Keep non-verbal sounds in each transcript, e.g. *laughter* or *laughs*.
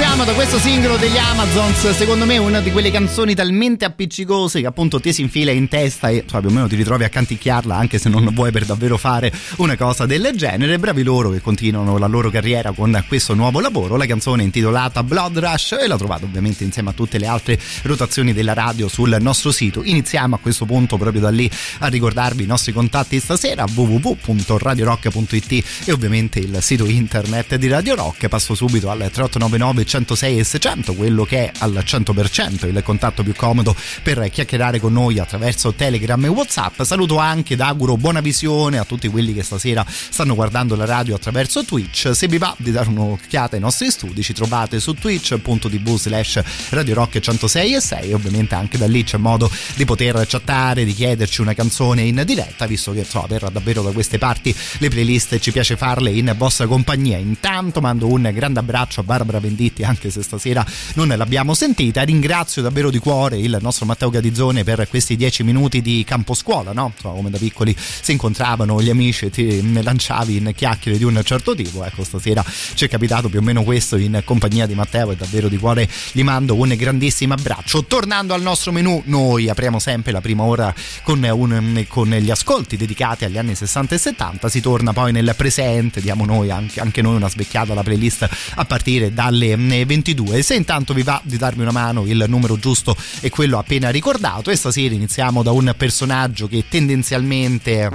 Iniziamo da questo singolo degli Amazons, secondo me una di quelle canzoni talmente appiccicose che appunto ti si infila in testa e cioè, più o meno ti ritrovi a canticchiarla anche se non vuoi per davvero fare una cosa del genere. Bravi loro che continuano la loro carriera con questo nuovo lavoro. La canzone è intitolata Blood Rush e la trovate ovviamente insieme a tutte le altre rotazioni della radio sul nostro sito. Iniziamo a questo punto proprio da lì a ricordarvi i nostri contatti stasera www.radiorock.it e ovviamente il sito internet di Radio Rock. Passo subito al 3899 39 106 e 600, quello che è al 100% il contatto più comodo per chiacchierare con noi attraverso Telegram e Whatsapp. Saluto anche ed auguro buona visione a tutti quelli che stasera stanno guardando la radio attraverso Twitch. Se vi va di dare un'occhiata ai nostri studi, ci trovate su twitch.tv slash Radio Rock 106 e 6. Ovviamente anche da lì c'è modo di poter chattare, di chiederci una canzone in diretta, visto che so, per davvero da queste parti le playlist ci piace farle in vostra compagnia. Intanto mando un grande abbraccio a Barbara Venditti Venditti anche se stasera non l'abbiamo sentita. Ringrazio davvero di cuore il nostro Matteo Gadizzone per questi dieci minuti di campo scuola no? Insomma, come da piccoli si incontravano gli amici e ti lanciavi in chiacchiere di un certo tipo. Ecco stasera ci è capitato più o meno questo in compagnia di Matteo e davvero di cuore gli mando un grandissimo abbraccio. Tornando al nostro menù noi apriamo sempre la prima ora con, un, con gli ascolti dedicati agli anni 60 e 70 si torna poi nel presente diamo noi anche, anche noi una svecchiata alla playlist a partire dalle 22. Se intanto vi va di darmi una mano, il numero giusto è quello appena ricordato e stasera iniziamo da un personaggio che tendenzialmente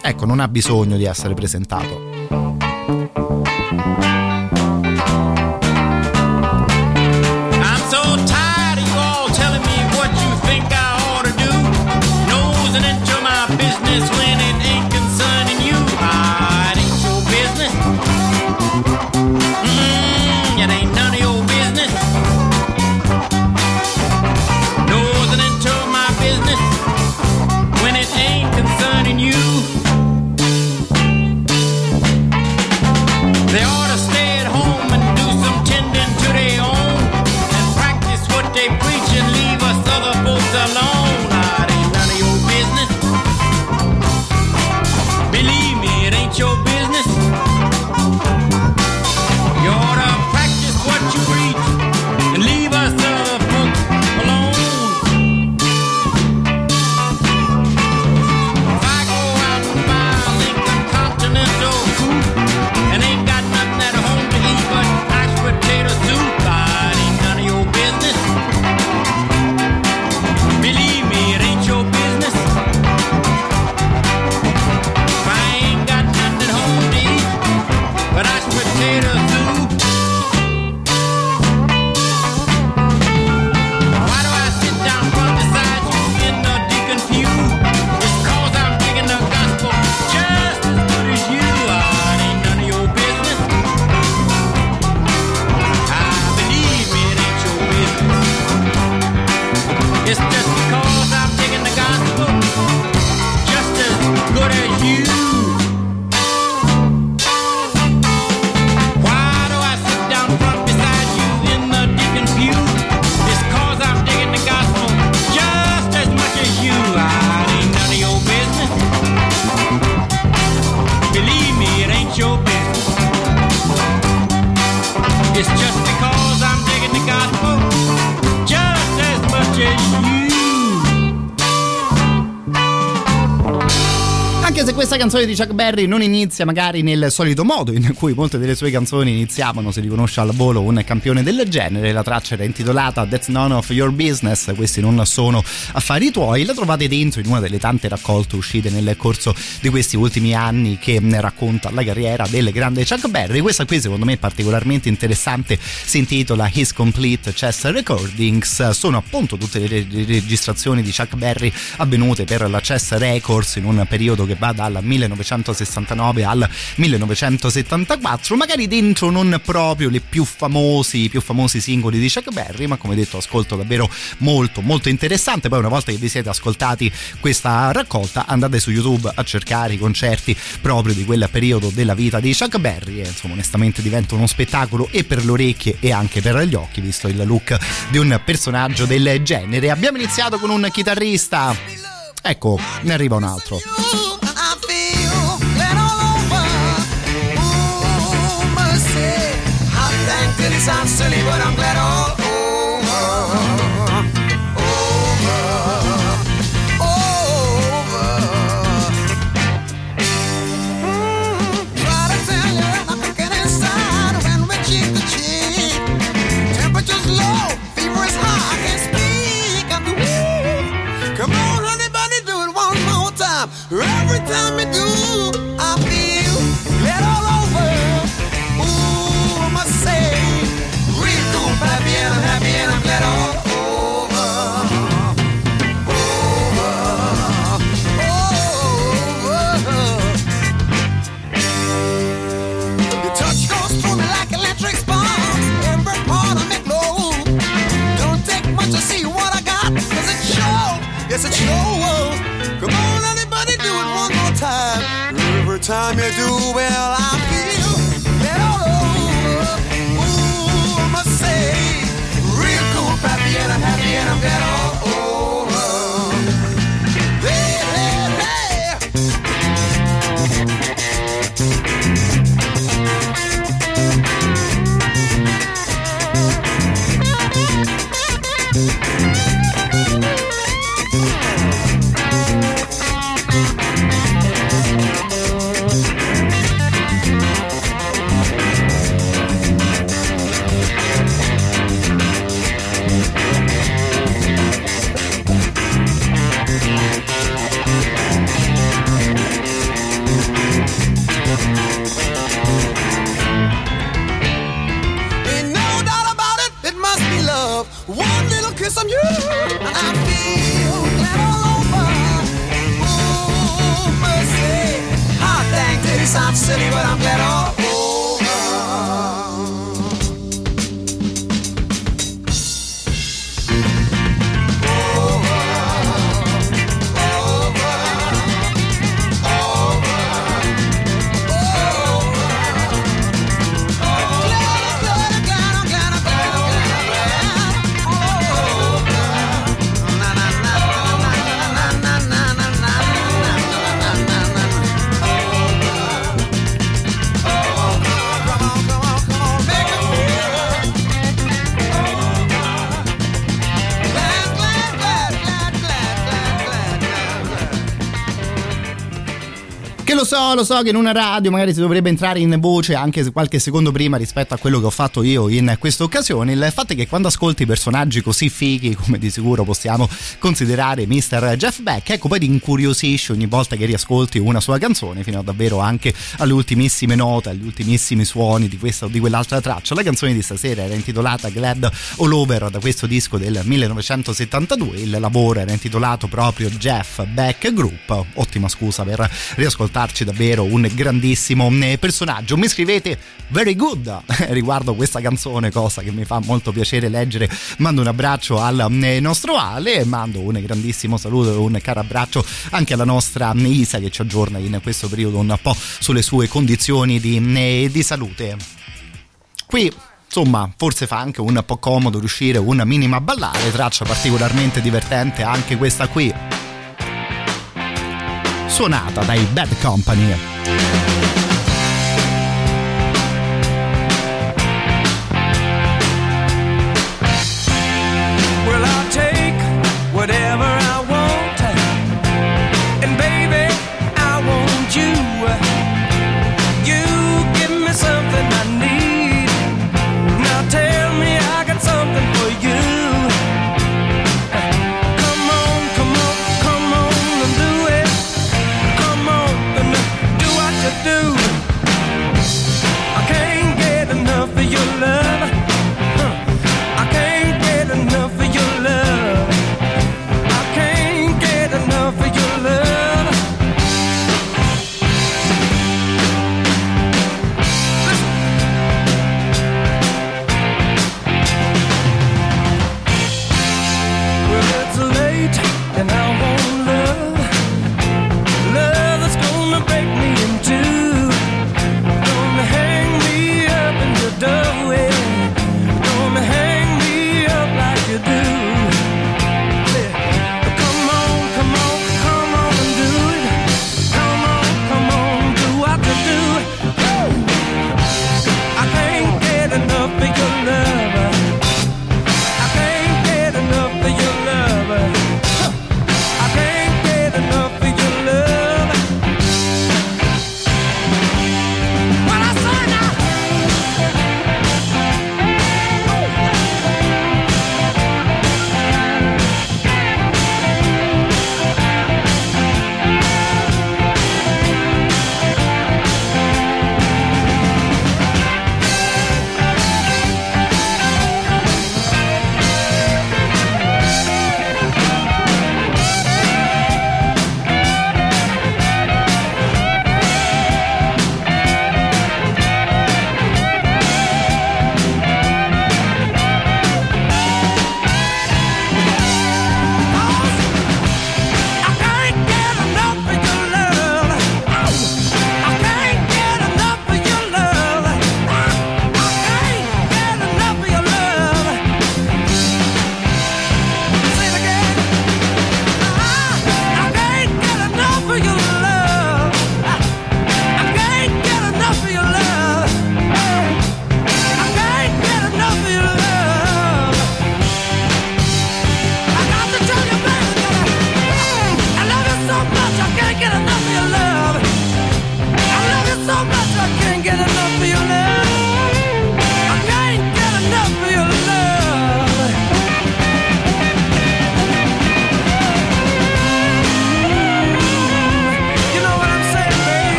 ecco, non ha bisogno di essere presentato. Canzone di Chuck Berry non inizia magari nel solito modo in cui molte delle sue canzoni iniziavano, si riconosce al volo un campione del genere, la traccia era intitolata That's None of Your Business, questi non sono affari tuoi, la trovate dentro in una delle tante raccolte uscite nel corso di questi ultimi anni che racconta la carriera del grande Chuck Berry, questa qui secondo me è particolarmente interessante, si intitola His Complete Chess Recordings, sono appunto tutte le registrazioni di Chuck Berry avvenute per la Chess Records in un periodo che va dal dal 1969 al 1974, magari dentro non proprio le più famosi, i più famosi singoli di Chuck Berry, ma come detto ascolto davvero molto molto interessante. Poi una volta che vi siete ascoltati questa raccolta andate su YouTube a cercare i concerti proprio di quel periodo della vita di Chuck Berry e insomma onestamente diventa uno spettacolo e per le orecchie e anche per gli occhi visto il look di un personaggio del genere. Abbiamo iniziato con un chitarrista. Ecco, ne arriva un altro. Sounds silly, but I'm glad all over. Over. Over. Mm, try to tell you I'm inside when cheek. Temperature's low, fever is high, I can't speak. Come on, honey, buddy, do it one more time. Every time you do, time you do, well, I feel it all over. Ooh, I must say, real cool, happy, and I'm happy, and I'm glad One little kiss from you, and I feel glad all over. Oh, mercy. Hot dang, did it sound silly, but I'm glad all lo so, lo so che in una radio magari si dovrebbe entrare in voce anche qualche secondo prima rispetto a quello che ho fatto io in questa occasione. Il fatto è che quando ascolti personaggi così fighi, come di sicuro possiamo considerare Mr. Jeff Beck, ecco poi ti incuriosisce ogni volta che riascolti una sua canzone, fino a davvero anche alle ultimissime note, agli ultimissimi suoni di questa o di quell'altra traccia. La canzone di stasera era intitolata Glad All Over da questo disco del 1972. Il lavoro era intitolato proprio Jeff Beck Group. Ottima scusa per riascoltarci davvero un grandissimo eh, personaggio. Mi scrivete very good *laughs* riguardo questa canzone, cosa che mi fa molto piacere leggere. Mando un abbraccio al eh, nostro Ale e mando un grandissimo saluto e un caro abbraccio anche alla nostra Isa che ci aggiorna in questo periodo un po' sulle sue condizioni di, di salute. Qui insomma forse fa anche un po' comodo riuscire un minimo a ballare traccia particolarmente divertente anche questa qui suonata dai Bad Company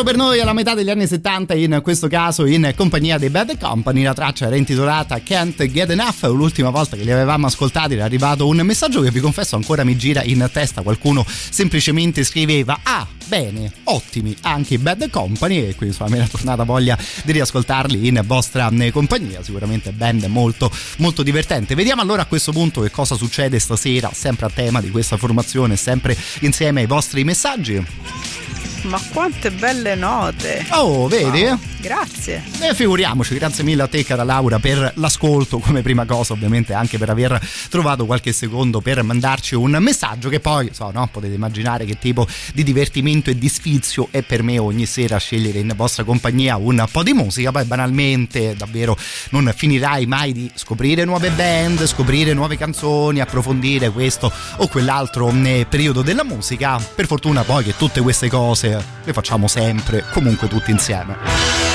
giro per noi alla metà degli anni 70, in questo caso in compagnia dei Bad Company. La traccia era intitolata Can't Get Enough. L'ultima volta che li avevamo ascoltati era arrivato un messaggio che vi confesso ancora mi gira in testa. Qualcuno semplicemente scriveva: Ah, bene, ottimi anche i Bad Company. E quindi insomma mi era tornata voglia di riascoltarli in vostra eh, compagnia. Sicuramente band molto, molto divertente. Vediamo allora a questo punto che cosa succede stasera, sempre a tema di questa formazione, sempre insieme ai vostri messaggi. Ma quante belle note! Oh, vedi? Wow, grazie. E figuriamoci, grazie mille a te cara Laura per l'ascolto come prima cosa, ovviamente anche per aver trovato qualche secondo per mandarci un messaggio che poi, so, no, potete immaginare che tipo di divertimento e di sfizio è per me ogni sera scegliere in vostra compagnia un po' di musica, poi banalmente davvero non finirai mai di scoprire nuove band, scoprire nuove canzoni, approfondire questo o quell'altro eh, periodo della musica. Per fortuna poi che tutte queste cose le facciamo sempre, comunque tutti insieme.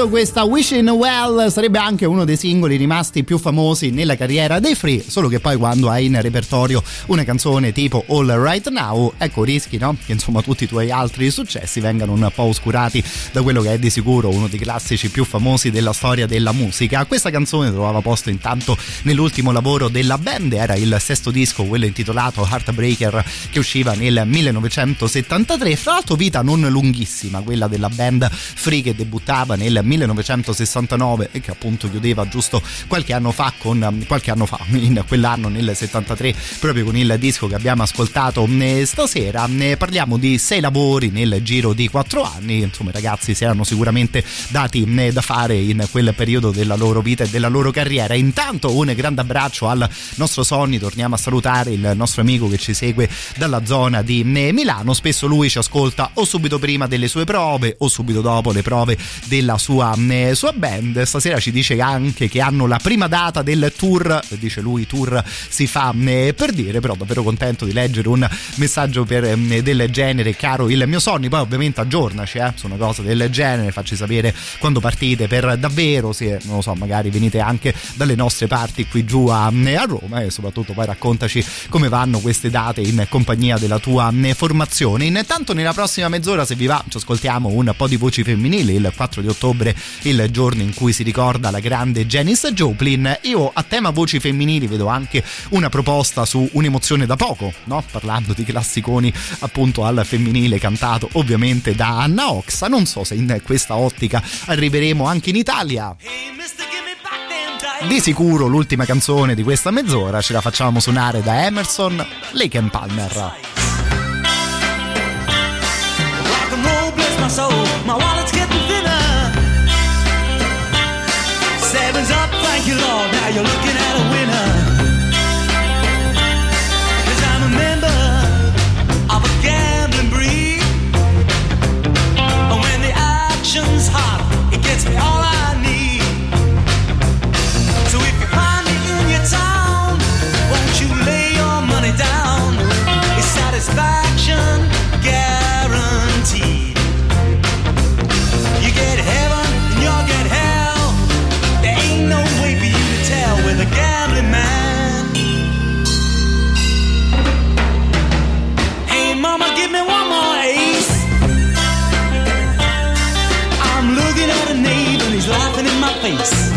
Volendo questa Wishing Well sarebbe anche uno dei singoli rimasti più famosi nella carriera dei Free, solo che poi quando hai in repertorio una canzone tipo All Right Now, ecco rischi no? che insomma tutti i tuoi altri successi vengano un po' oscurati da quello che è di sicuro uno dei classici più famosi della storia della musica. Questa canzone trovava posto intanto nell'ultimo lavoro della band, era il sesto disco, quello intitolato Heartbreaker che usciva nel 1973, fra l'altro vita non lunghissima, quella della band Free che debuttava nel 1969 e che appunto chiudeva giusto qualche anno fa con qualche anno fa *laughs* in quell'anno nel 73 proprio con il disco che abbiamo ascoltato stasera ne parliamo di sei lavori nel giro di quattro anni. Insomma i ragazzi si erano sicuramente dati da fare in quel periodo della loro vita e della loro carriera. Intanto un grande abbraccio al nostro Sonny. Torniamo a salutare il nostro amico che ci segue dalla zona di Milano. Spesso lui ci ascolta o subito prima delle sue prove o subito dopo le prove della sua, sua band stasera ci dice anche che hanno la prima data del tour dice lui tour si fa per dire però davvero contento di leggere un messaggio per, del genere caro il mio Sonny. Poi ovviamente aggiornaci eh, su una cosa del genere facci sapere quando partite per davvero se non lo so magari venite anche dalle nostre parti qui giù a, a Roma e soprattutto poi raccontaci come vanno queste date in compagnia della tua formazione. Intanto nella prossima mezz'ora se vi va ci ascoltiamo un po' di voci femminili il 4 di ottobre il giorno in cui si ricorda la grande Janice Joplin io a tema voci femminili vedo anche una proposta su un'emozione da poco no? parlando di classiconi appunto al femminile cantato ovviamente da Anna Oxa non so se in questa ottica arriveremo anche in Italia di sicuro l'ultima canzone di questa mezz'ora ce la facciamo suonare da Emerson, Lake and Palmer. You Lord, now you're looking at a winner. Cause I'm a member of a gambling breed. And when the action's hot, it gets me all I Jones.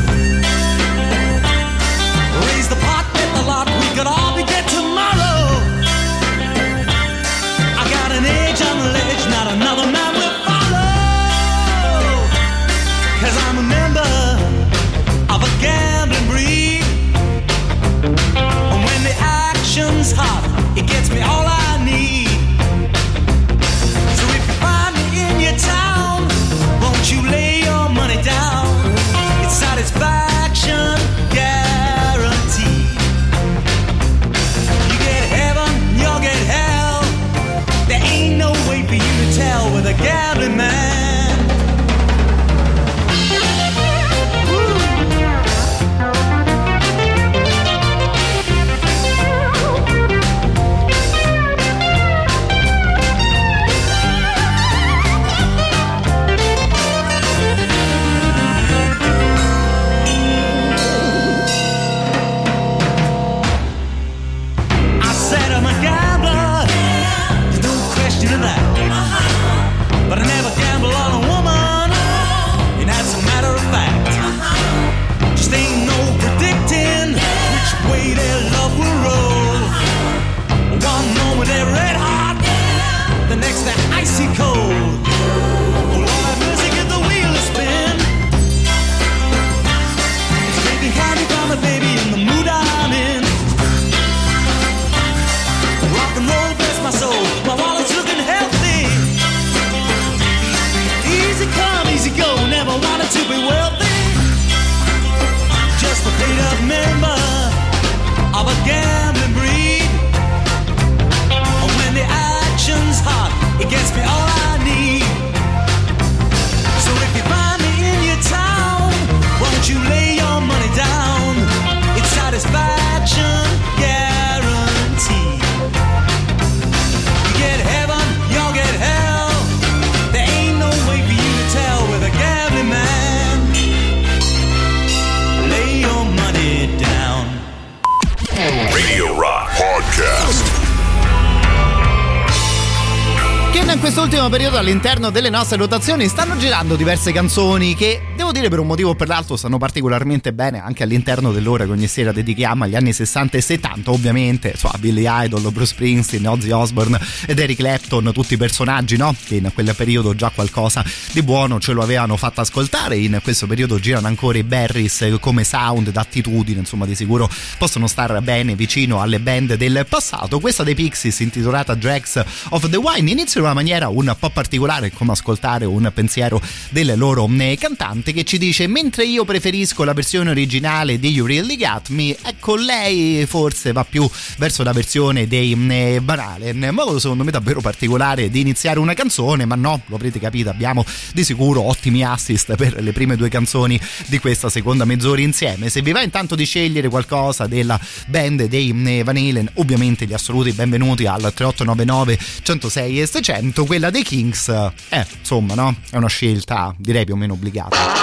Quest'ultimo periodo all'interno delle nostre rotazioni stanno girando diverse canzoni che, devo dire per un motivo o per l'altro, stanno particolarmente bene anche all'interno dell'ora che ogni sera dedichiamo agli anni 60 e 70, ovviamente, so, Billy Idol, Bruce Springsteen, Ozzy Osbourne ed Eric Clapton, tutti personaggi, no? Che in quel periodo già qualcosa di buono ce lo avevano fatto ascoltare, in questo periodo girano ancora i Berries come sound d'attitudine, insomma di sicuro possono stare bene vicino alle band del passato. Questa dei Pixies intitolata Drags of the Wine inizia in una maniera maniera un po' particolare come ascoltare un pensiero del loro eh, cantante che ci dice mentre io preferisco la versione originale di You Really Got Me ecco lei forse va più verso la versione dei eh, Banalen modo secondo me davvero particolare di iniziare una canzone ma no lo avrete capito abbiamo di sicuro ottimi assist per le prime due canzoni di questa seconda mezz'ora insieme se vi va intanto di scegliere qualcosa della band dei eh, Van Halen ovviamente gli assoluti benvenuti al 3899 106 e 600 quella dei Kings, eh, insomma, no? È una scelta direi più o meno obbligata.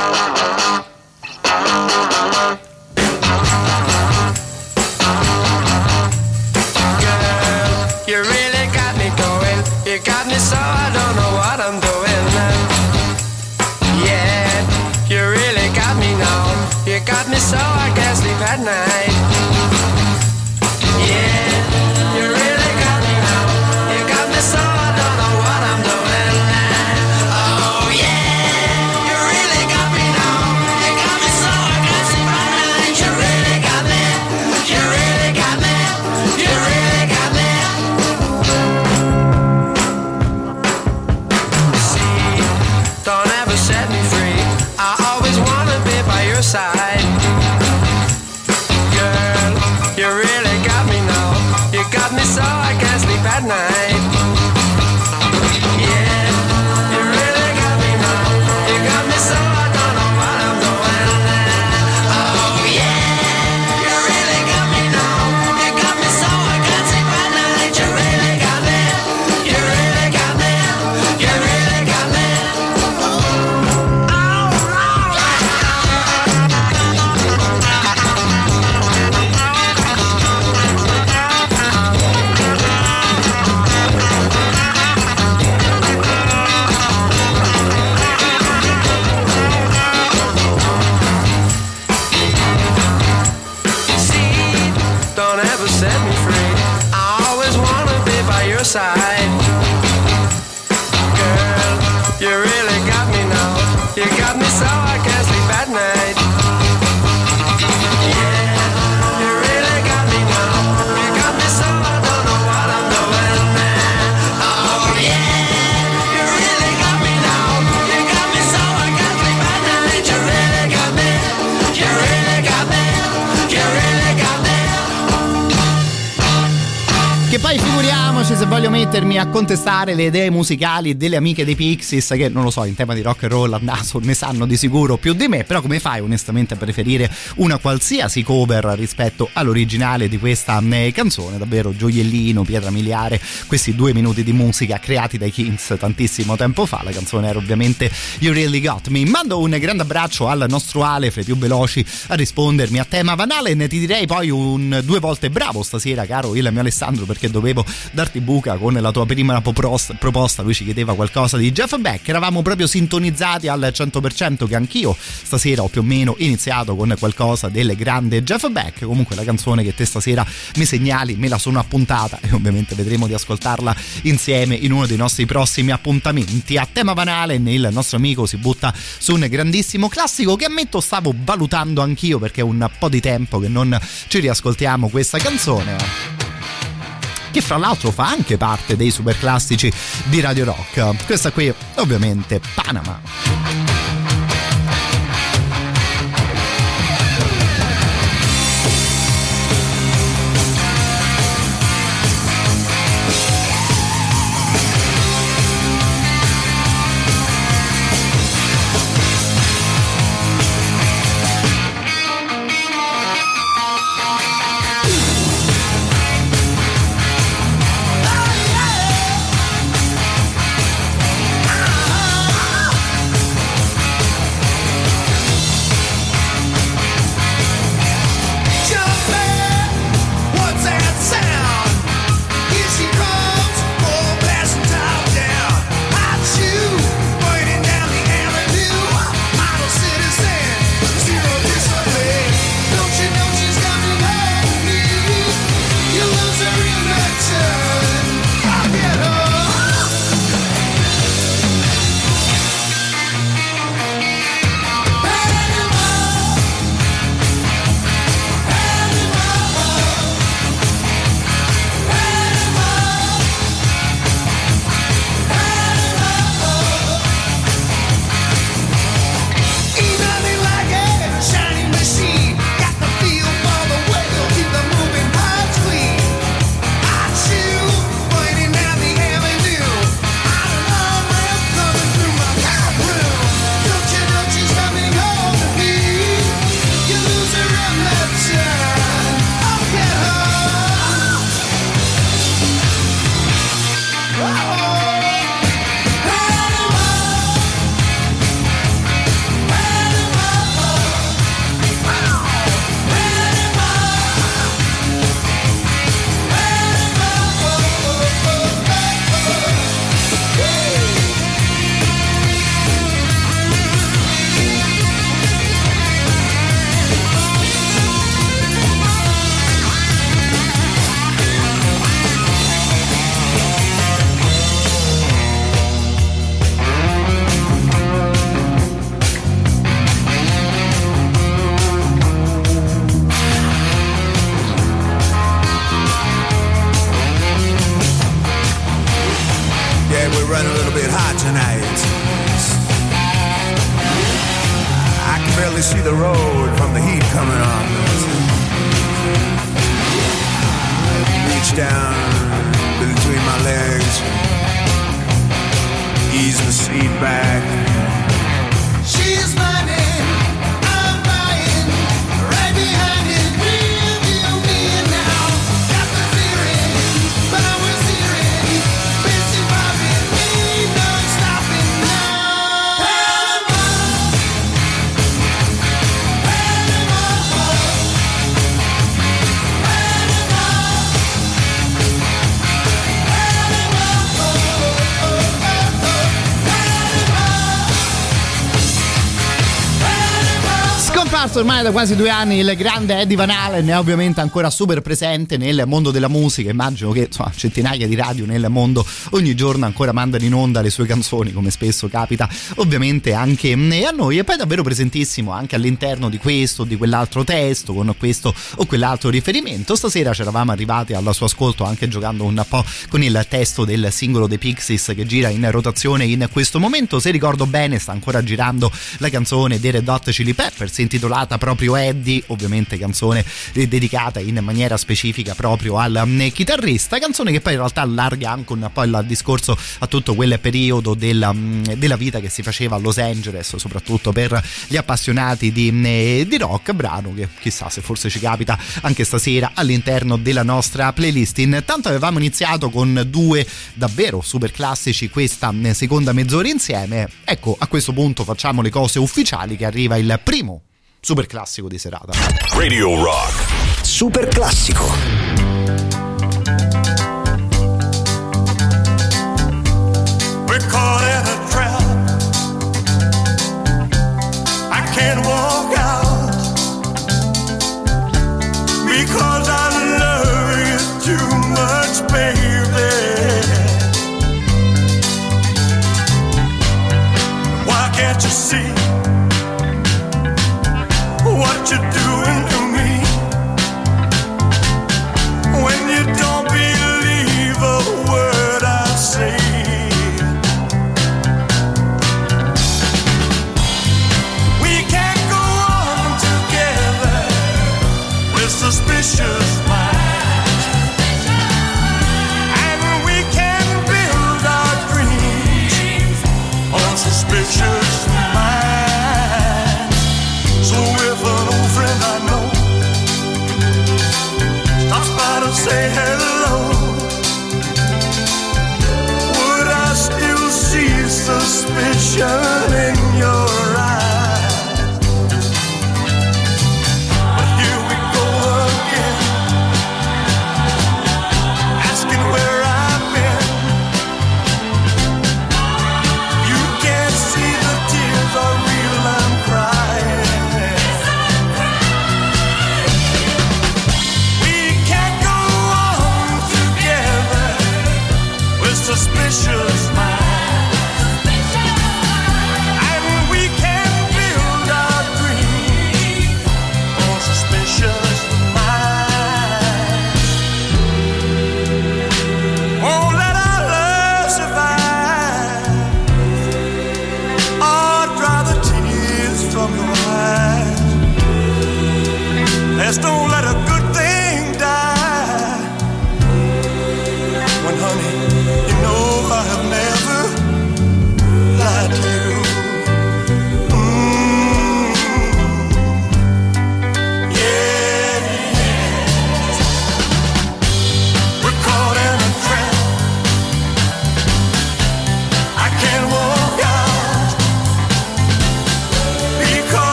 Thank you. Mettermi a contestare le idee musicali delle amiche dei Pixies che non lo so in tema di rock and roll a naso ne sanno di sicuro più di me però come fai onestamente a preferire una qualsiasi cover rispetto all'originale di questa eh, canzone? Davvero gioiellino pietra miliare questi due minuti di musica creati dai Kings tantissimo tempo fa. La canzone era ovviamente You Really Got Me. Mando un grande abbraccio al nostro Ale fra i più veloci a rispondermi a tema Van Halen ti direi poi un due volte bravo stasera caro il mio Alessandro perché dovevo darti buca con la tua prima proposta. Lui ci chiedeva qualcosa di Jeff Beck. Eravamo proprio sintonizzati al 100% che anch'io stasera ho più o meno iniziato con qualcosa del grande Jeff Beck. Comunque la canzone che te stasera mi segnali me la sono appuntata e ovviamente vedremo di ascoltarla insieme in uno dei nostri prossimi appuntamenti. A tema Van Halen il nostro amico si butta su un grandissimo classico che ammetto stavo valutando anch'io perché è un po' di tempo che non ci riascoltiamo questa canzone che fra l'altro fa anche parte dei super classici di Radio Rock. Questa qui ovviamente Panama. Ormai da quasi due anni il grande Eddie Van Halen è ovviamente ancora super presente nel mondo della musica. Immagino che insomma, centinaia di radio nel mondo ogni giorno ancora mandano in onda le sue canzoni, come spesso capita ovviamente anche a noi. E poi davvero presentissimo anche all'interno di questo o di quell'altro testo, con questo o quell'altro riferimento. Stasera ci eravamo arrivati al suo ascolto anche giocando un po' con il testo del singolo dei Pixies che gira in rotazione in questo momento. Se ricordo bene, sta ancora girando la canzone dei Red Hot Chili Peppers intitolata proprio Eddie, ovviamente canzone dedicata in maniera specifica proprio al mm, chitarrista, canzone che poi in realtà allarga anche un po' il discorso a tutto quel periodo della, mm, della vita che si faceva a Los Angeles, soprattutto per gli appassionati di, mm, di rock, brano che chissà se forse ci capita anche stasera all'interno della nostra playlist. Intanto avevamo iniziato con due davvero super classici questa seconda mezz'ora insieme, ecco a questo punto facciamo le cose ufficiali che arriva il primo super classico di serata. Radio Rock. Super classico.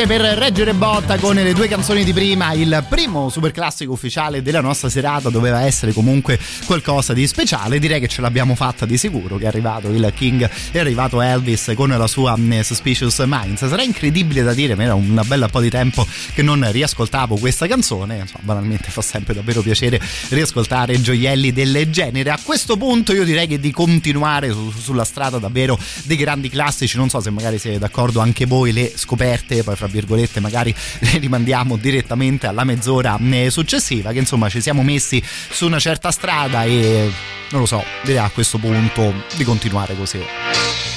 Giustamente per reggere botta con le due canzoni di prima, il primo super classico ufficiale della nostra serata doveva essere comunque qualcosa di speciale. Direi che ce l'abbiamo fatta di sicuro. Che è arrivato il King, è arrivato Elvis con la sua mm, Suspicious Minds. Sarà incredibile da dire, ma era un bel po' di tempo che non riascoltavo questa canzone. Insomma, banalmente fa sempre davvero piacere riascoltare gioielli del genere. A questo punto io direi che di continuare su- sulla strada davvero dei grandi classici. Non so se magari siete d'accordo anche voi, le scoperte, poi fra virgolette magari le rimandiamo direttamente alla mezz'ora eh, successiva, che insomma ci siamo messi su una certa strada e non lo so, direi a questo punto di continuare così.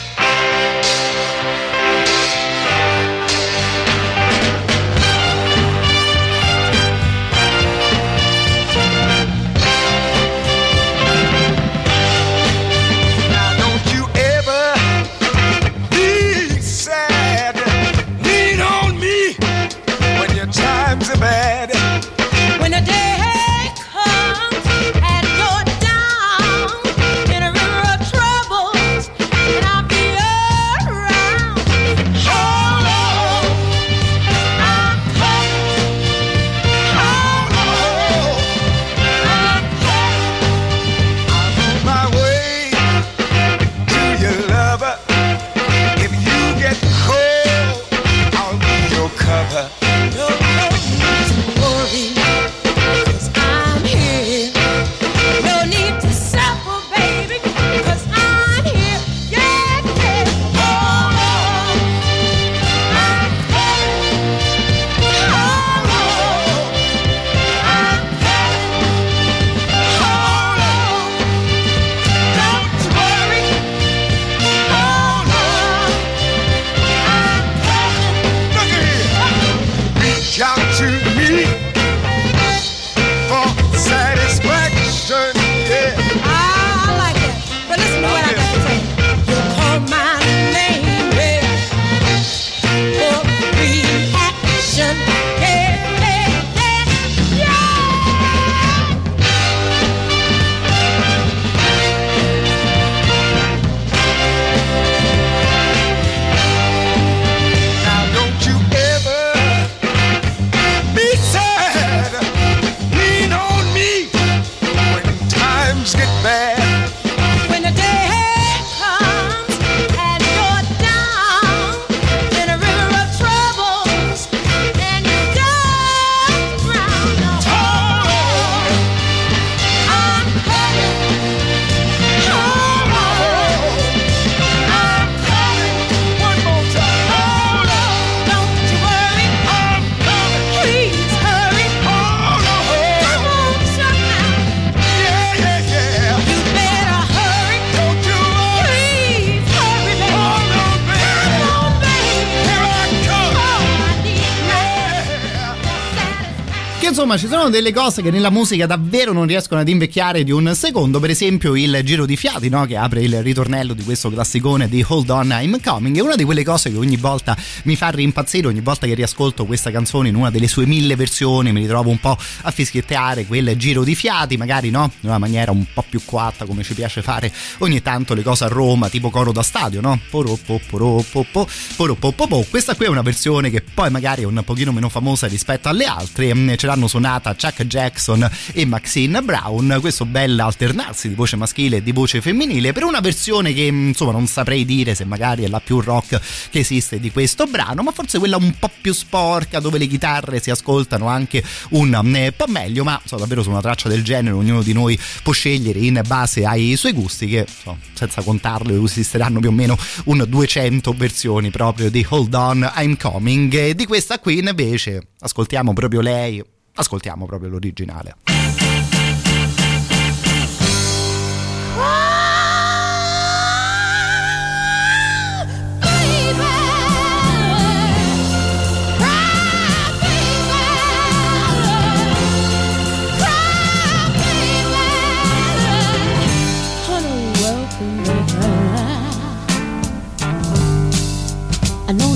Insomma ci sono delle cose che nella musica davvero non riescono ad invecchiare di un secondo, per esempio il giro di fiati no? che apre il ritornello di questo classicone di Hold On I'm Coming, è una di quelle cose che ogni volta mi fa rimpazzire, ogni volta che riascolto questa canzone in una delle sue mille versioni mi ritrovo un po' a fischiettare quel giro di fiati, magari no? in una maniera un po' più quatta come ci piace fare ogni tanto le cose a Roma, tipo coro da stadio, no? Questa qui è una versione che poi magari è un pochino meno famosa rispetto alle altre, Mm, ce l'hanno suonata Chuck Jackson e Maxine Brown, questo bel alternarsi di voce maschile e di voce femminile per una versione che mm, insomma non saprei dire se magari è la più rock che esiste di questo brano, ma forse quella un po' più sporca dove le chitarre si ascoltano anche un mm, po' meglio, ma so, davvero su una traccia del genere ognuno di noi può scegliere in base ai suoi gusti che so, senza contarlo esisteranno più o meno un 200 versioni proprio di Hold On I'm Coming. E di questa qui invece ascoltiamo proprio lei ascoltiamo proprio l'originale. I know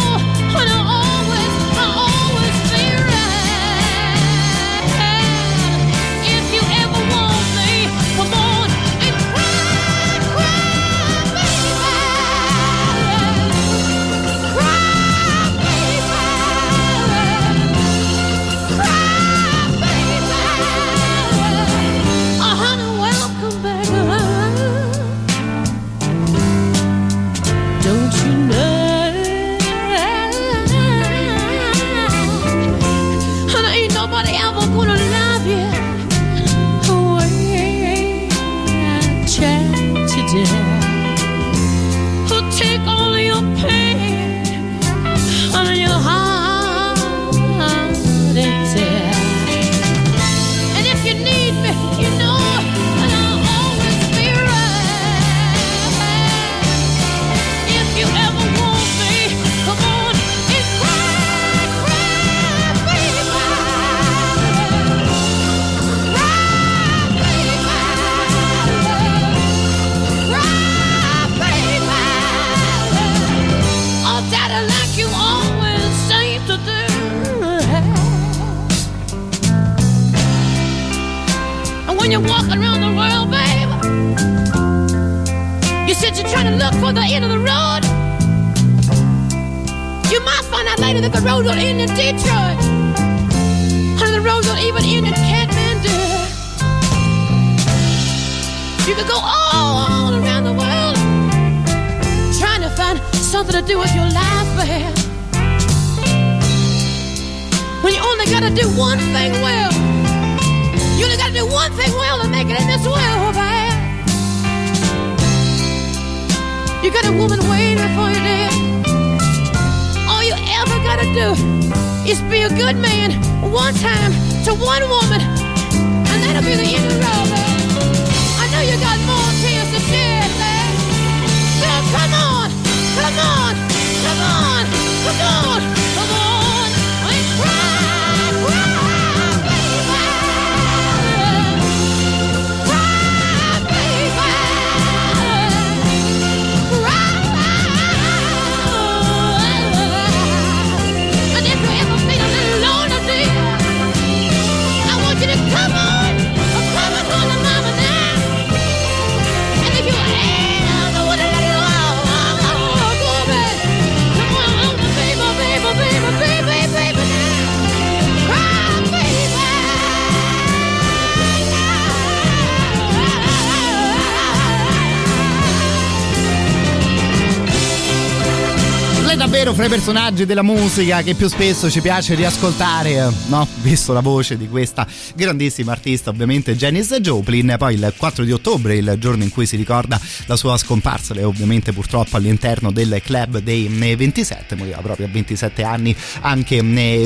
personaggi della musica che più spesso ci piace riascoltare, no? Visto la voce di questa grandissima artista, ovviamente Janis Joplin. Poi il 4 di ottobre, il giorno in cui si ricorda la sua scomparsa, lei ovviamente purtroppo all'interno del club dei 27, moriva proprio a 27 anni anche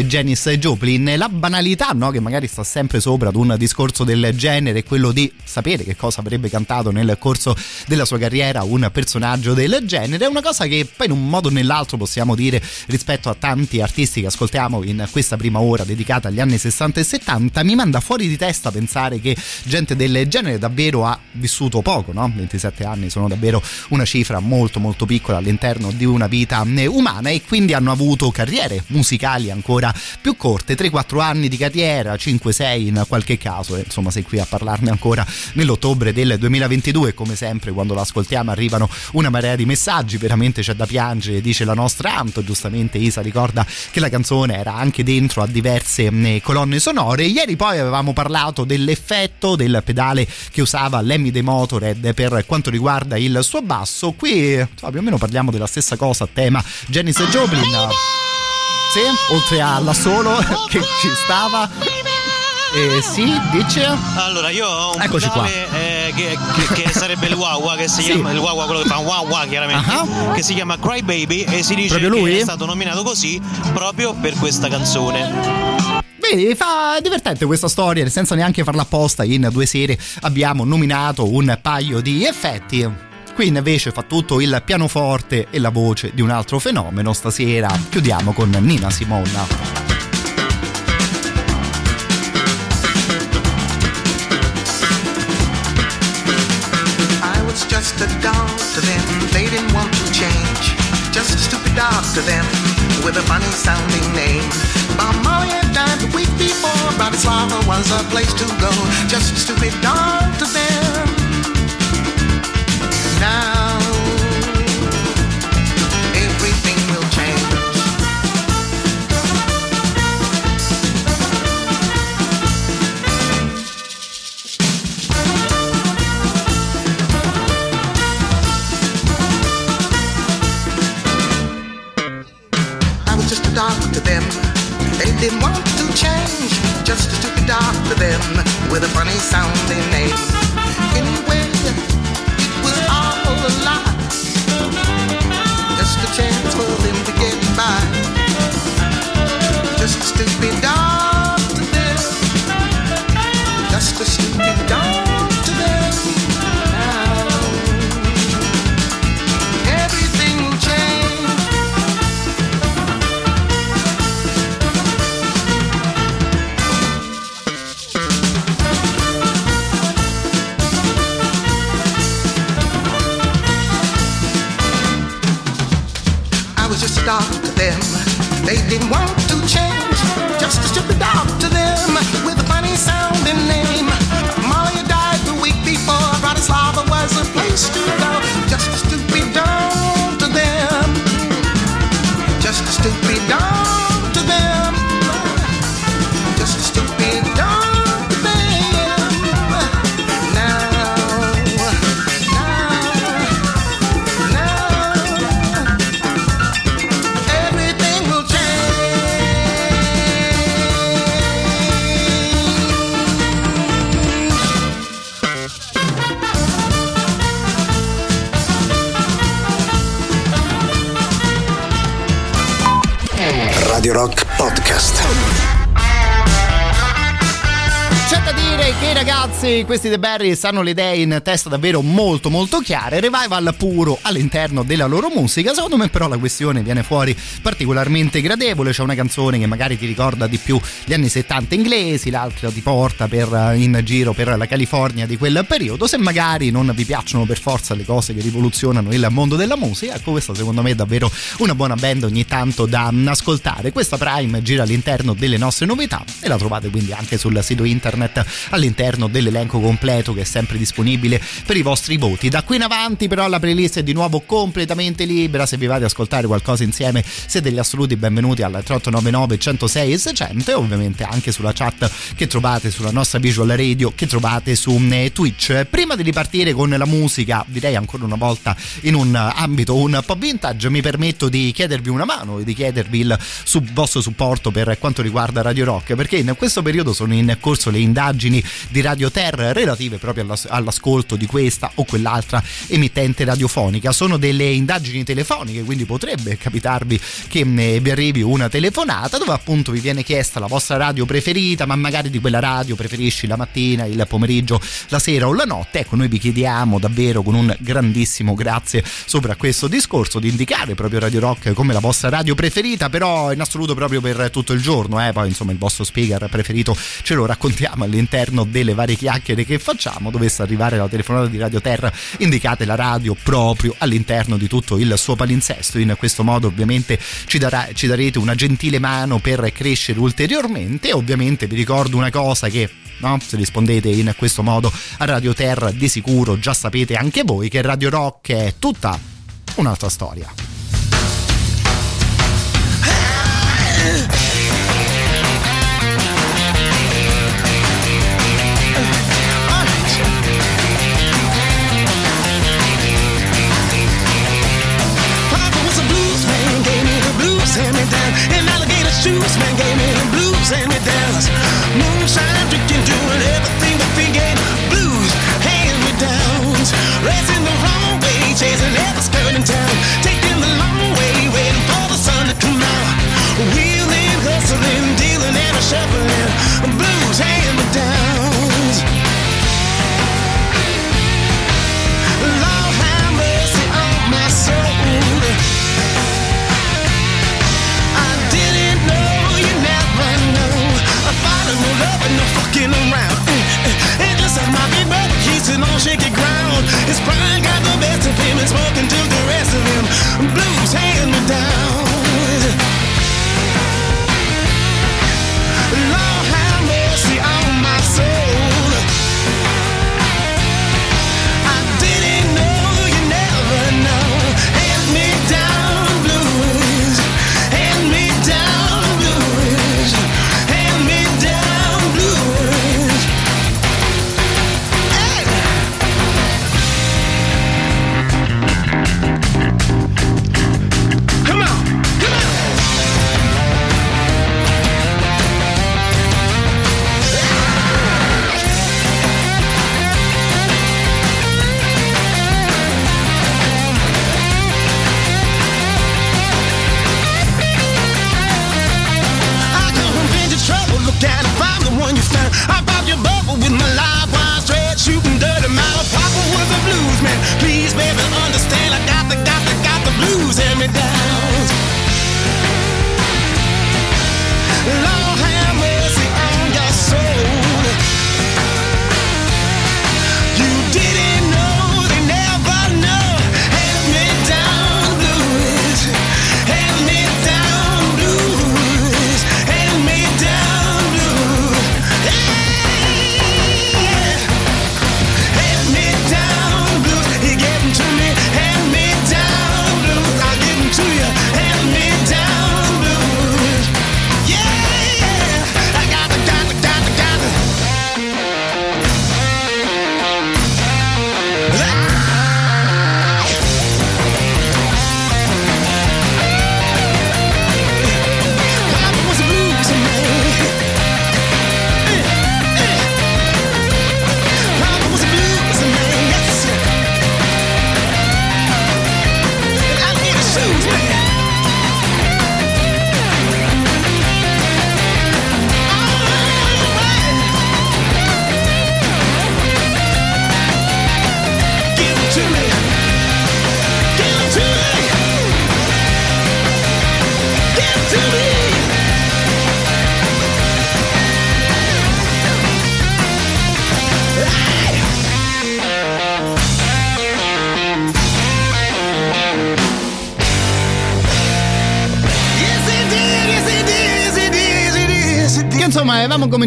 Janis Joplin. La banalità, no? Che magari sta sempre sopra ad un discorso del genere, quello di sapere che cosa avrebbe cantato nel corso della sua carriera un personaggio del genere, è una cosa che poi in un modo o nell'altro possiamo dire rispetto a tanti artisti che ascoltiamo in questa prima ora dedicata agli anni 60 e 70 mi manda fuori di testa pensare che gente del genere davvero ha vissuto poco no? 27 anni sono davvero una cifra molto molto piccola all'interno di una vita eh, umana e quindi hanno avuto carriere musicali ancora più corte 3-4 anni di carriera 5-6 in qualche caso e insomma sei qui a parlarne ancora nell'ottobre del 2022 come sempre quando l'ascoltiamo arrivano una marea di messaggi veramente c'è da piangere dice la nostra Anto giustamente Isa ricorda che la canzone era anche dentro a diverse mh, colonne sonore. Ieri poi avevamo parlato dell'effetto del pedale che usava Lemmy dei Motorhead per quanto riguarda il suo basso. Qui insomma, più o meno parliamo della stessa cosa a tema Janis Joplin. Sì, oltre alla solo *laughs* che ci stava. Eh, sì, dice? Allora, io ho un Eccoci qua. pedale eh, che, che- che sarebbe il Wawa, che si Sì. chiama il Wawa, quello che fa un Wawa chiaramente, Ah. che si chiama Cry Baby e si dice Proprio che lui? è stato nominato così proprio per questa canzone. Vedi, fa divertente questa storia, senza neanche farla apposta. In due serie abbiamo nominato un paio di effetti. Qui invece fa tutto il pianoforte e la voce di un altro fenomeno. Stasera chiudiamo con Nina Simona. just a doll to them. They didn't want to change. Just a stupid dog to them with a funny sounding name. Bob Molly had died the week before. Bobby Slava was a place to go. Just a stupid dog to them. Now questi The Berries, hanno le idee in testa davvero molto molto chiare. Revival puro all'interno della loro musica. Secondo me, però, la questione viene fuori particolarmente gradevole. C'è una canzone che magari ti ricorda di più gli anni 70 inglesi, l'altra ti porta per, eh, in giro per la California di quel periodo. Se magari non vi piacciono per forza le cose che rivoluzionano il mondo della musica, ecco, questa secondo me è davvero una buona band ogni tanto da ascoltare. Questa Prime gira all'interno delle nostre novità e la trovate quindi anche sul sito internet all'interno dell'elenco completo che è sempre disponibile per i vostri voti. Da qui in avanti però la playlist è di nuovo completamente libera, se vi va di ascoltare qualcosa insieme siete gli assoluti benvenuti al 3899 106 e 600 e ovviamente anche sulla chat che trovate sulla nostra visual radio che trovate su eh, Twitch. Prima di ripartire con la musica, direi ancora una volta in un ambito un po' vintage, mi permetto di chiedervi una mano e di chiedervi il sub- vostro supporto per quanto riguarda Radio Rock, perché in questo periodo sono in corso le indagini di Radio Terra relative proprio all'as- all'ascolto di questa o quell'altra emittente radiofonica. Sono delle indagini telefoniche, quindi potrebbe capitarvi che vi arrivi una telefonata dove appunto vi viene chiesta la vostra radio preferita, ma magari di quella radio preferisci la mattina, il pomeriggio, la sera o la notte. Ecco, noi vi chiediamo davvero con un grandissimo grazie sopra questo discorso di indicare proprio Radio Rock come la vostra radio preferita, però in assoluto proprio per tutto il giorno, eh? poi insomma il vostro speaker preferito ce lo raccontiamo all'interno delle varie chiacchiere che facciamo. Dovesse arrivare la telefonata di Radio Terra, indicate la radio proprio all'interno di tutto il suo palinsesto. In questo modo ovviamente ci, darà, ci darete una gentile mano per crescere ulteriormente ovviamente vi ricordo una cosa che No? Se rispondete in questo modo a Radio Terra, di sicuro già sapete anche voi che Radio Rock è tutta un'altra storia.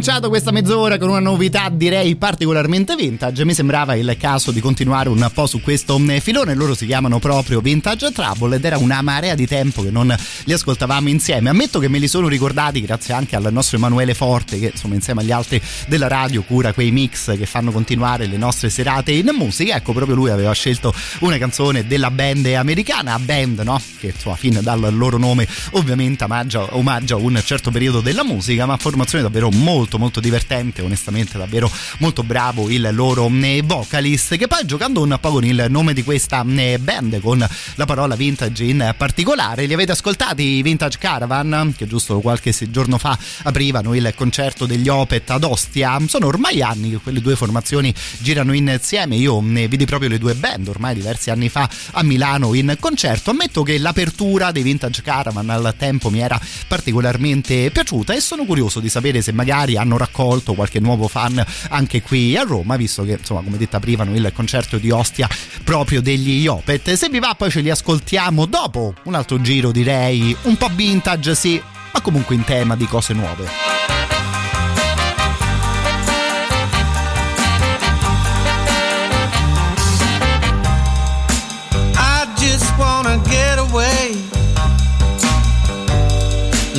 Cominciato questa mezz'ora con una novità direi particolarmente vintage. Mi sembrava il caso di continuare un po' su questo mm, filone. Loro si chiamano proprio Vintage Trouble ed era una marea di tempo che non li ascoltavamo insieme. Ammetto che me li sono ricordati grazie anche al nostro Emanuele Forte che insomma insieme agli altri della radio cura quei mix che fanno continuare le nostre serate in musica. Ecco proprio lui aveva scelto una canzone della band americana band no? che insomma fin dal loro nome ovviamente omaggia, omaggia un certo periodo della musica ma formazione davvero molto molto divertente onestamente davvero molto bravo il loro eh, vocalist che poi giocando un po' con il nome di questa eh, band con la parola vintage in particolare li avete ascoltati i Vintage Caravan che giusto qualche giorno fa aprivano il concerto degli Opet ad Ostia. Sono ormai anni che quelle due formazioni girano insieme. Io ne vidi proprio le due band ormai diversi anni fa a Milano in concerto. Ammetto che l'apertura dei Vintage Caravan al tempo mi era particolarmente piaciuta e sono curioso di sapere se magari hanno raccolto qualche nuovo fan anche qui a Roma visto che insomma come detto aprivano il concerto di Ostia proprio degli Opet se vi va poi ce li ascoltiamo dopo un altro giro direi un po' vintage sì ma comunque in tema di cose nuove.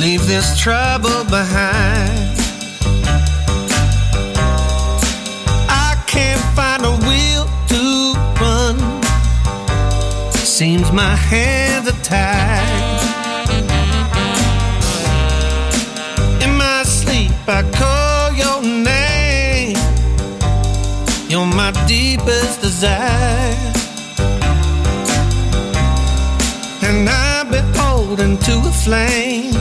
Leave this trouble behind. Seems my hands are tied. In my sleep, I call your name. You're my deepest desire. and I've been beholden to a flame.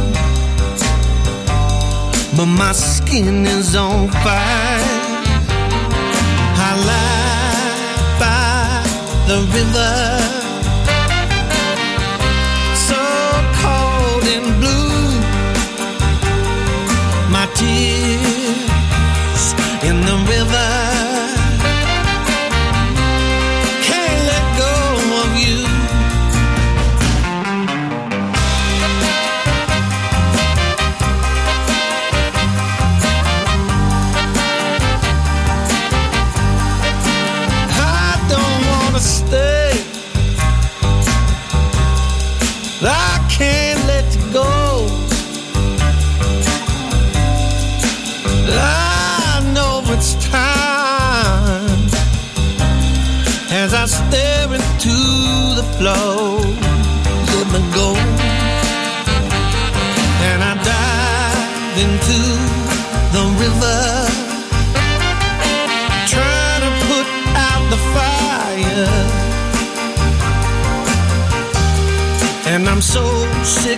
But my skin is on fire. I lie by the river,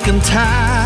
so sick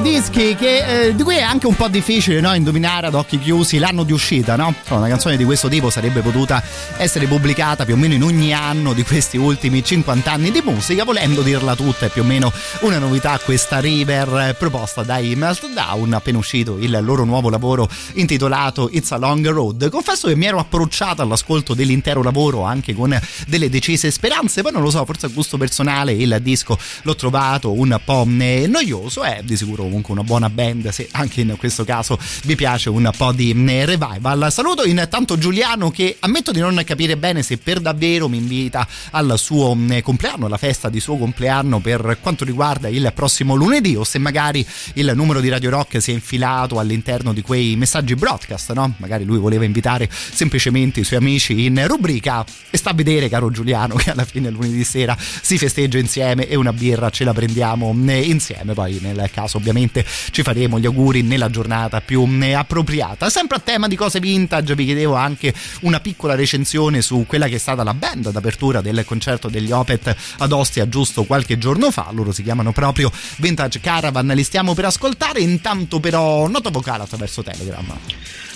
questi dischi che, eh, di cui è anche un po' difficile no, indovinare ad occhi chiusi l'anno di uscita, no? Insomma, Una canzone di questo tipo sarebbe potuta essere pubblicata più o meno in ogni anno di questi ultimi 50 anni di musica, volendo dirla tutta, è più o meno una novità questa River eh, proposta dai Meltdown, appena uscito il loro nuovo lavoro intitolato It's a Long Road. Confesso che mi ero approcciato all'ascolto dell'intero lavoro anche con delle decise speranze, poi non lo so, forse a gusto personale il disco l'ho trovato un po' eh, noioso, è di sicuro comunque una buona band se anche in questo caso vi piace un po' di eh, revival. Saluto intanto Giuliano che ammetto di non capire bene se per davvero mi invita al suo eh, compleanno, alla festa di suo compleanno per quanto riguarda il prossimo lunedì o se magari il numero di Radio Rock si è infilato all'interno di quei messaggi broadcast, no? Magari lui voleva invitare semplicemente i suoi amici in rubrica e sta a vedere caro Giuliano che alla fine lunedì sera si festeggia insieme e una birra ce la prendiamo eh, insieme, poi nel caso ovviamente ci faremo gli auguri nella giornata più eh, appropriata. Sempre a tema di cose vintage vi chiedevo anche una piccola recensione su quella che è stata la band d'apertura del concerto degli Opet ad Ostia giusto qualche giorno fa, loro si chiamano proprio Vintage Caravan, li stiamo per ascoltare, intanto però nota vocale attraverso Telegram.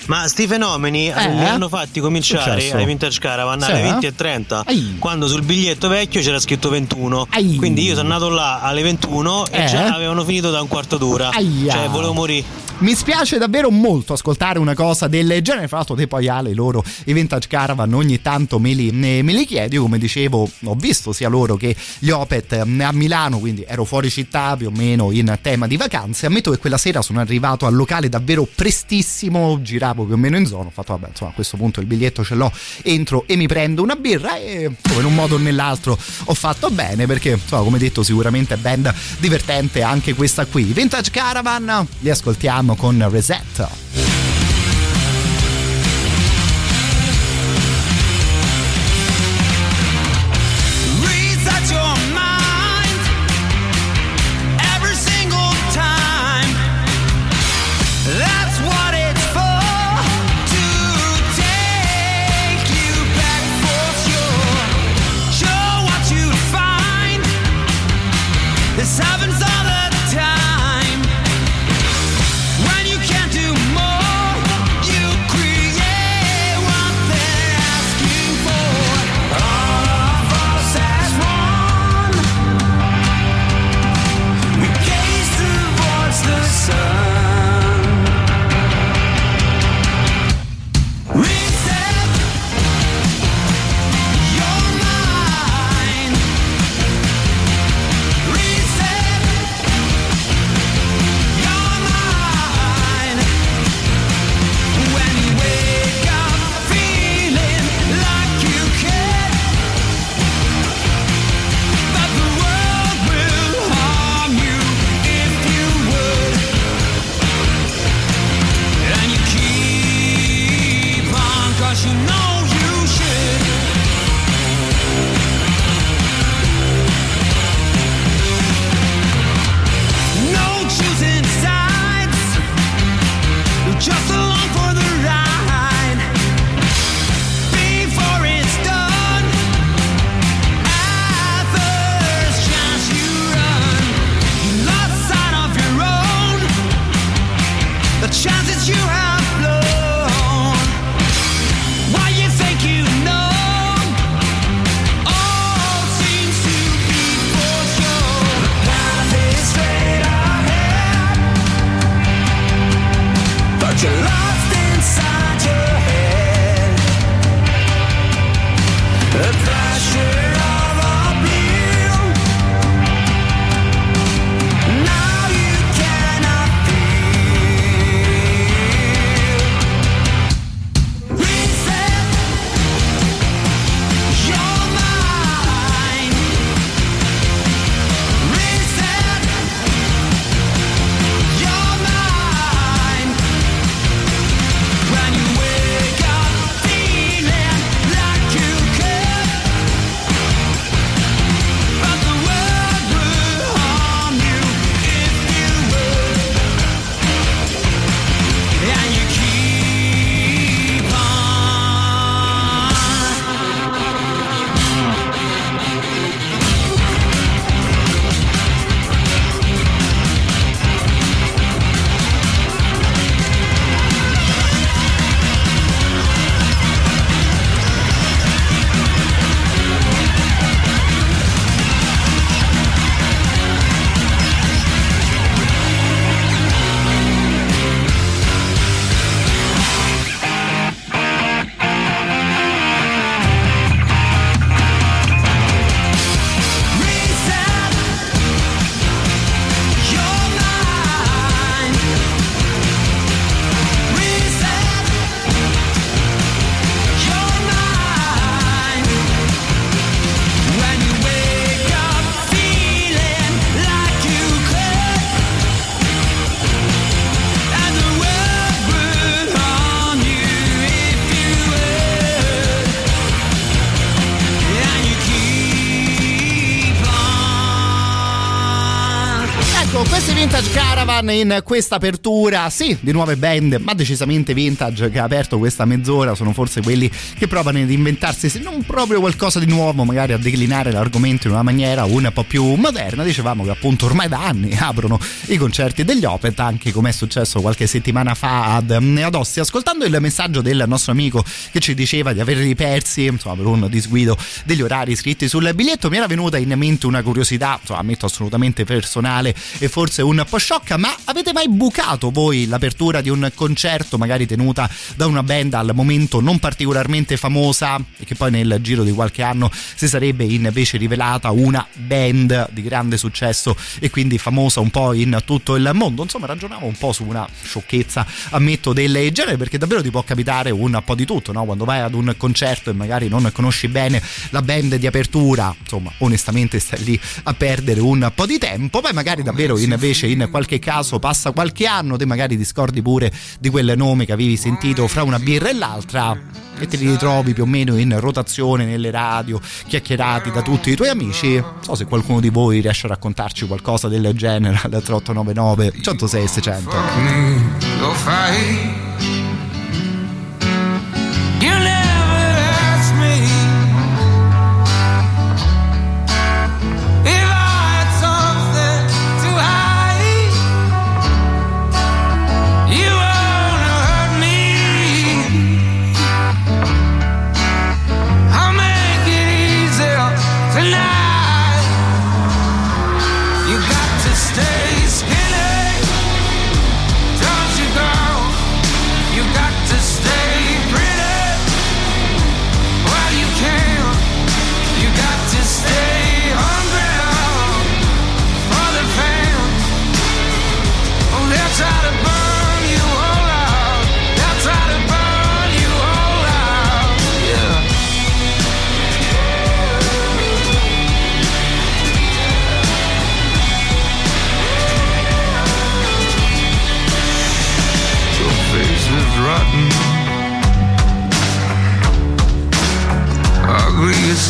Ma sti fenomeni Eh? li hanno fatti cominciare Successo? ai Vintage Caravan Sì, alle eh? 20.30 Ai. quando sul biglietto vecchio c'era scritto 21 Ai. quindi io sono andato là alle 21 Eh? e già avevano finito da un quarto d'ora Aia. cioè volevo morire Mi spiace davvero molto ascoltare una cosa del genere. Fra l'altro, te poi Ale, loro i Vintage Caravan ogni tanto me li, me li chiedi. Io, come dicevo, ho visto sia loro che gli Opet eh, a Milano, quindi ero fuori città più o meno in tema di vacanze. Ammetto che quella sera sono arrivato al locale davvero prestissimo, giravo più o meno in zona. Ho fatto, vabbè, insomma, a questo punto il biglietto ce l'ho, entro e mi prendo una birra. E in un modo o nell'altro ho fatto bene perché, insomma, come detto, sicuramente è band divertente anche questa qui. Vintage Caravan, li ascoltiamo con. Reset Caravan in questa apertura, sì, di nuove band, ma decisamente vintage che ha aperto questa mezz'ora, sono forse quelli che provano ad inventarsi, se non proprio qualcosa di nuovo, magari a declinare l'argomento in una maniera un po' più moderna. Dicevamo che appunto ormai da anni *laughs* aprono i concerti degli Opet, anche come è successo qualche settimana fa ad, ad Ostia. Ascoltando il messaggio del nostro amico che ci diceva di averli persi, insomma, per un disguido degli orari scritti sul biglietto, mi era venuta in mente una curiosità, insomma, ammetto assolutamente personale e forse un po' sciocca, ma avete mai bucato voi l'apertura di un concerto, magari tenuta da una band al momento non particolarmente famosa e che poi nel giro di qualche anno si sarebbe invece rivelata una band di grande successo e quindi famosa un po' in tutto il mondo? Insomma, ragionavo un po' su una sciocchezza, ammetto, del genere, perché davvero ti può capitare un po' di tutto, no? Quando vai ad un concerto e magari non conosci bene la band di apertura, insomma, onestamente stai lì a perdere un po' di tempo, poi magari davvero invece in qualche caso passa qualche anno, te magari ti scordi pure di quel nome che avevi sentito fra una birra e l'altra e te li ritrovi più o meno in rotazione nelle radio, chiacchierati da tutti i tuoi amici. Non so se qualcuno di voi riesce a raccontarci qualcosa del genere al 3899 106 600.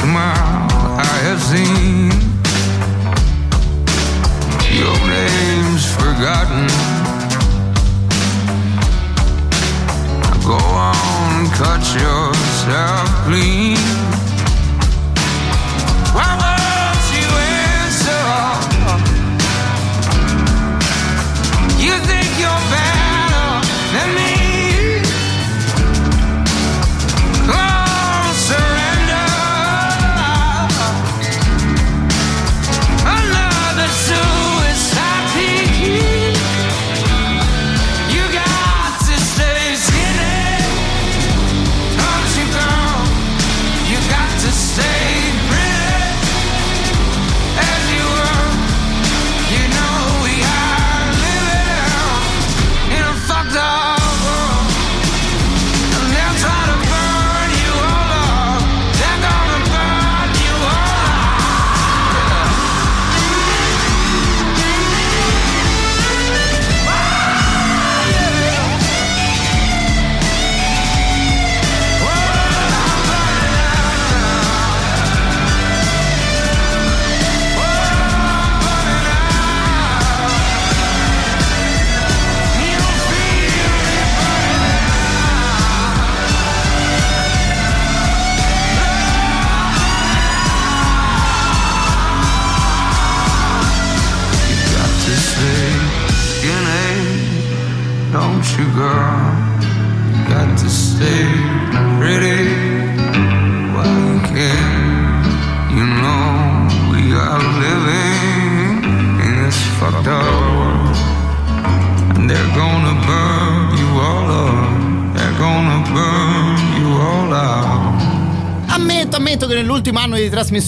Smile I have seen. Your name's forgotten. Go on, cut yourself clean.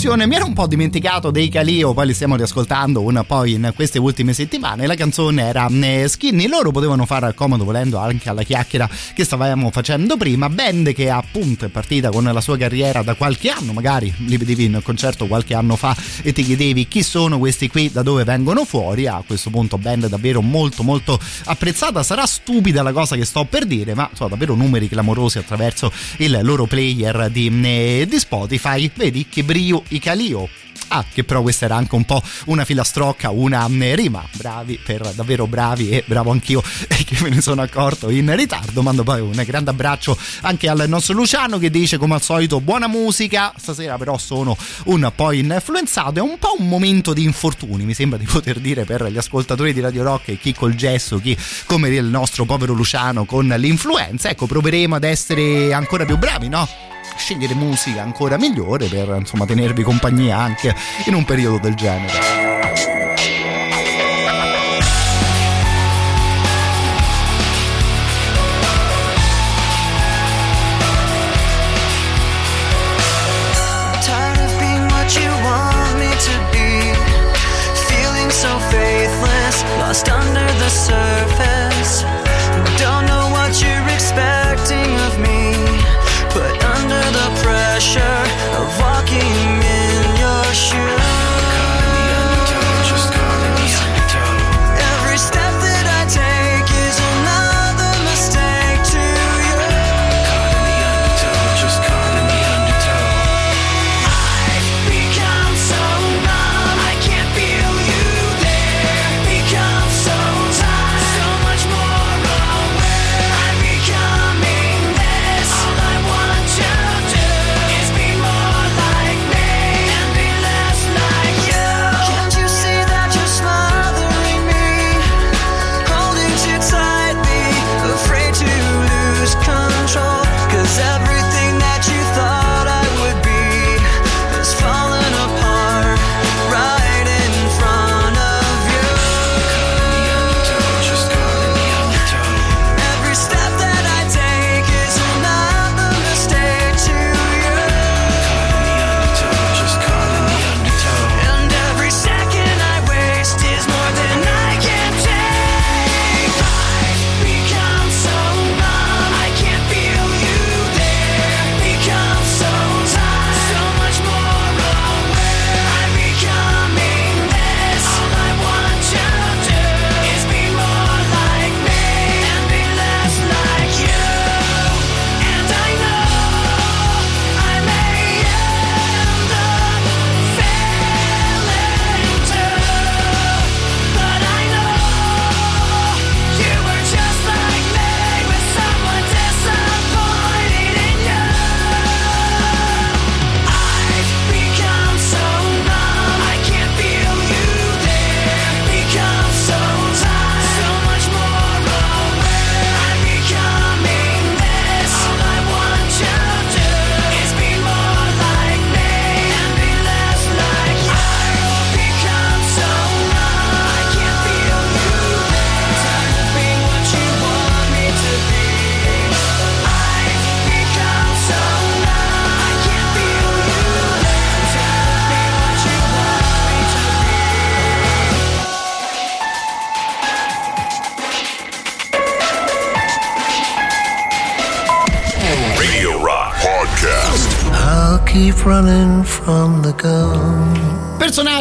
Di trasmissione mi ero un po' dimenticato dei Calio, poi li stiamo riascoltando un po' in queste ultime settimane. La canzone era eh, Skinny, loro potevano fare comodo volendo anche alla chiacchiera che stavamo facendo prima. Band che appunto è partita con la sua carriera da qualche anno, magari li vedevi in concerto qualche anno fa e ti chiedevi chi sono questi qui, da dove vengono fuori. A questo punto, band davvero molto, molto apprezzata. Sarà stupida la cosa che sto per dire, ma sono davvero numeri clamorosi attraverso il loro player di, eh, di Spotify. Vedi che brio i Calio. Ah, che però questa era anche un po' una filastrocca, una mm, rima. Bravi, per davvero bravi e bravo anch'io *laughs* che me ne sono accorto in ritardo. Mando poi un grande abbraccio anche al nostro Luciano che dice come al solito buona musica. Stasera però sono un po' influenzato. È un po' un momento di infortuni, mi sembra di poter dire per gli ascoltatori di Radio Rock e chi col gesso, chi come il nostro povero Luciano con l'influenza. Ecco, proveremo ad essere ancora più bravi, no? Scegliere musica ancora migliore per insomma tenervi compagnia anche in un periodo del genere. Lost under the surface.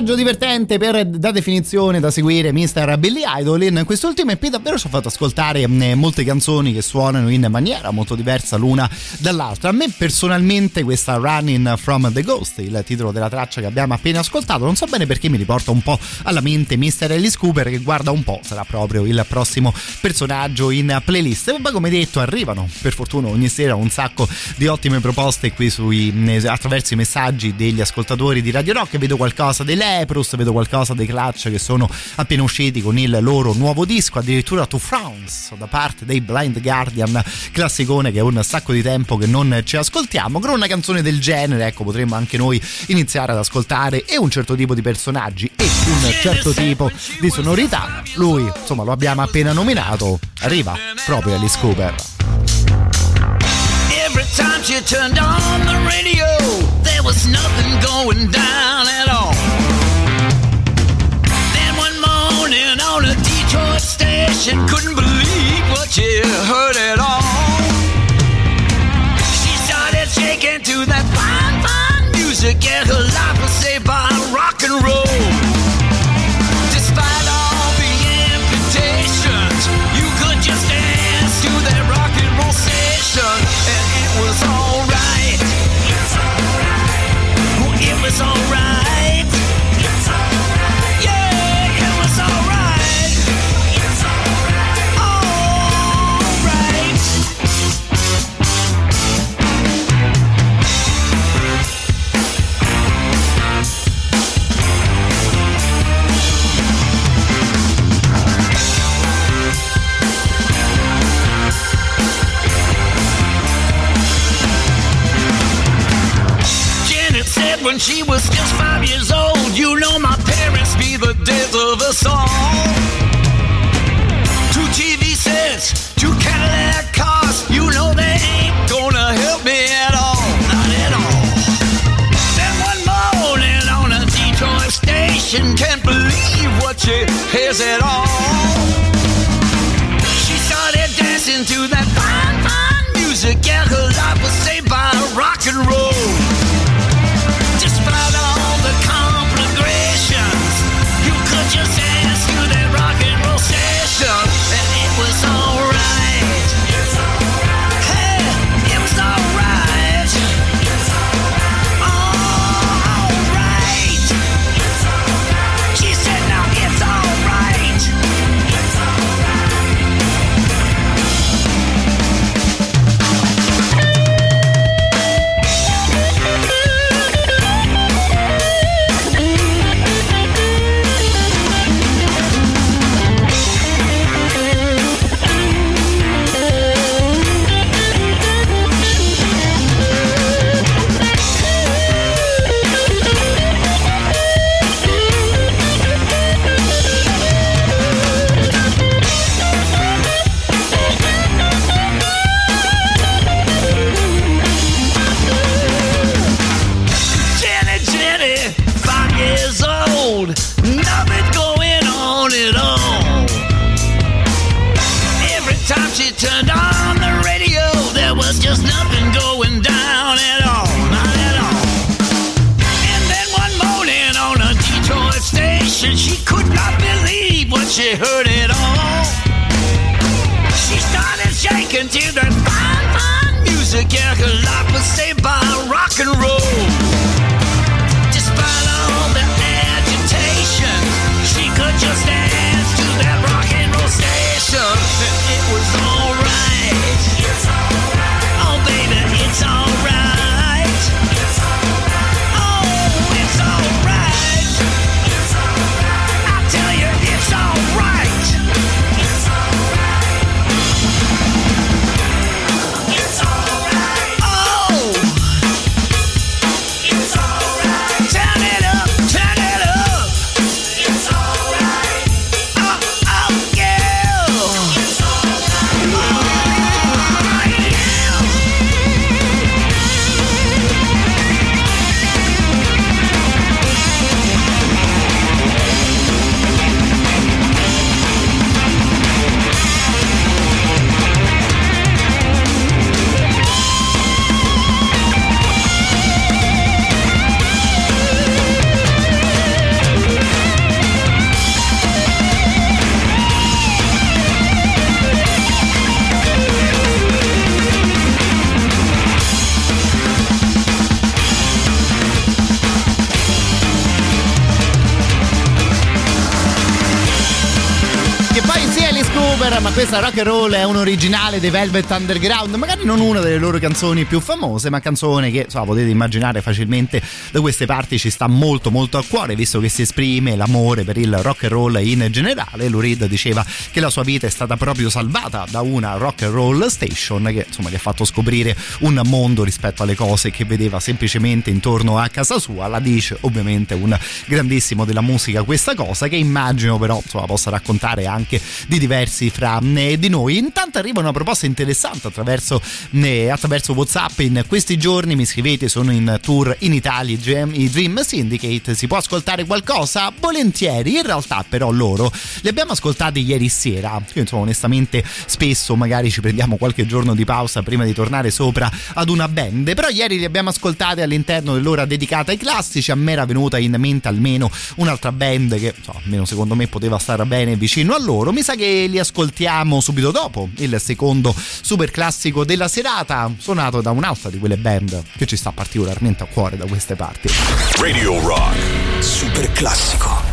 Personaggio divertente per da definizione da seguire Mr. Billy Idol in quest'ultimo EP davvero ci ha fatto ascoltare molte canzoni che suonano in maniera molto diversa l'una dall'altra a me personalmente questa Running from the Ghost il titolo della traccia che abbiamo appena ascoltato non so bene perché mi riporta un po' alla mente Mr. Alice Cooper che guarda un po' sarà proprio il prossimo personaggio in playlist poi come detto arrivano per fortuna ogni sera un sacco di ottime proposte qui sui, attraverso i messaggi degli ascoltatori di Radio Rock vedo qualcosa dei Leprous, vedo qualcosa dei Clutch che sono appena usciti con il loro nuovo disco, addirittura To France da parte dei Blind Guardian, classicone che è un sacco di tempo che non ci ascoltiamo. Con una canzone del genere, ecco, potremmo anche noi iniziare ad ascoltare e un certo tipo di personaggi e un certo tipo di sonorità. Lui, insomma, lo abbiamo appena nominato, arriva proprio Alice Cooper. Every time she turned on the radio, there was nothing going down at all. Station, couldn't believe what she heard at all. She started shaking to that fine, fine music, and her life was saved by rock and roll. She was just five years old. You know my parents be the death of us all. Two TV sets, two Cadillac cars. You know they ain't gonna help me at all. Not at all. Then one morning on a Detroit station, can't believe what she hears at all. She started dancing to that fine, fine music. Yeah, her life was saved by rock and roll. She could not believe what she heard at all. Questa rock and roll è un originale dei Velvet Underground, magari non una delle loro canzoni più famose, ma canzone che insomma, potete immaginare facilmente da queste parti ci sta molto molto a cuore, visto che si esprime l'amore per il rock and roll in generale. Lou Reed diceva che la sua vita è stata proprio salvata da una rock and roll station che insomma gli ha fatto scoprire un mondo rispetto alle cose che vedeva semplicemente intorno a casa sua. La dice ovviamente un grandissimo della musica questa cosa che immagino però insomma possa raccontare anche di diversi fra di noi. Intanto arriva una proposta interessante attraverso, eh, attraverso WhatsApp in questi giorni. Mi scrivete, sono in tour in Italia, i Dream Syndicate. Si può ascoltare qualcosa? Volentieri. In realtà, però, loro li abbiamo ascoltati ieri sera. Io, insomma, onestamente, spesso magari ci prendiamo qualche giorno di pausa prima di tornare sopra ad una band. Però, ieri li abbiamo ascoltati all'interno dell'ora dedicata ai classici. A me era venuta in mente almeno un'altra band che, insomma, almeno secondo me, poteva stare bene vicino a loro. Mi sa che li ascoltiamo subito dopo il secondo super classico della serata, suonato da un'altra di quelle band che ci sta particolarmente a cuore da queste parti. Radio Rock. Super classico.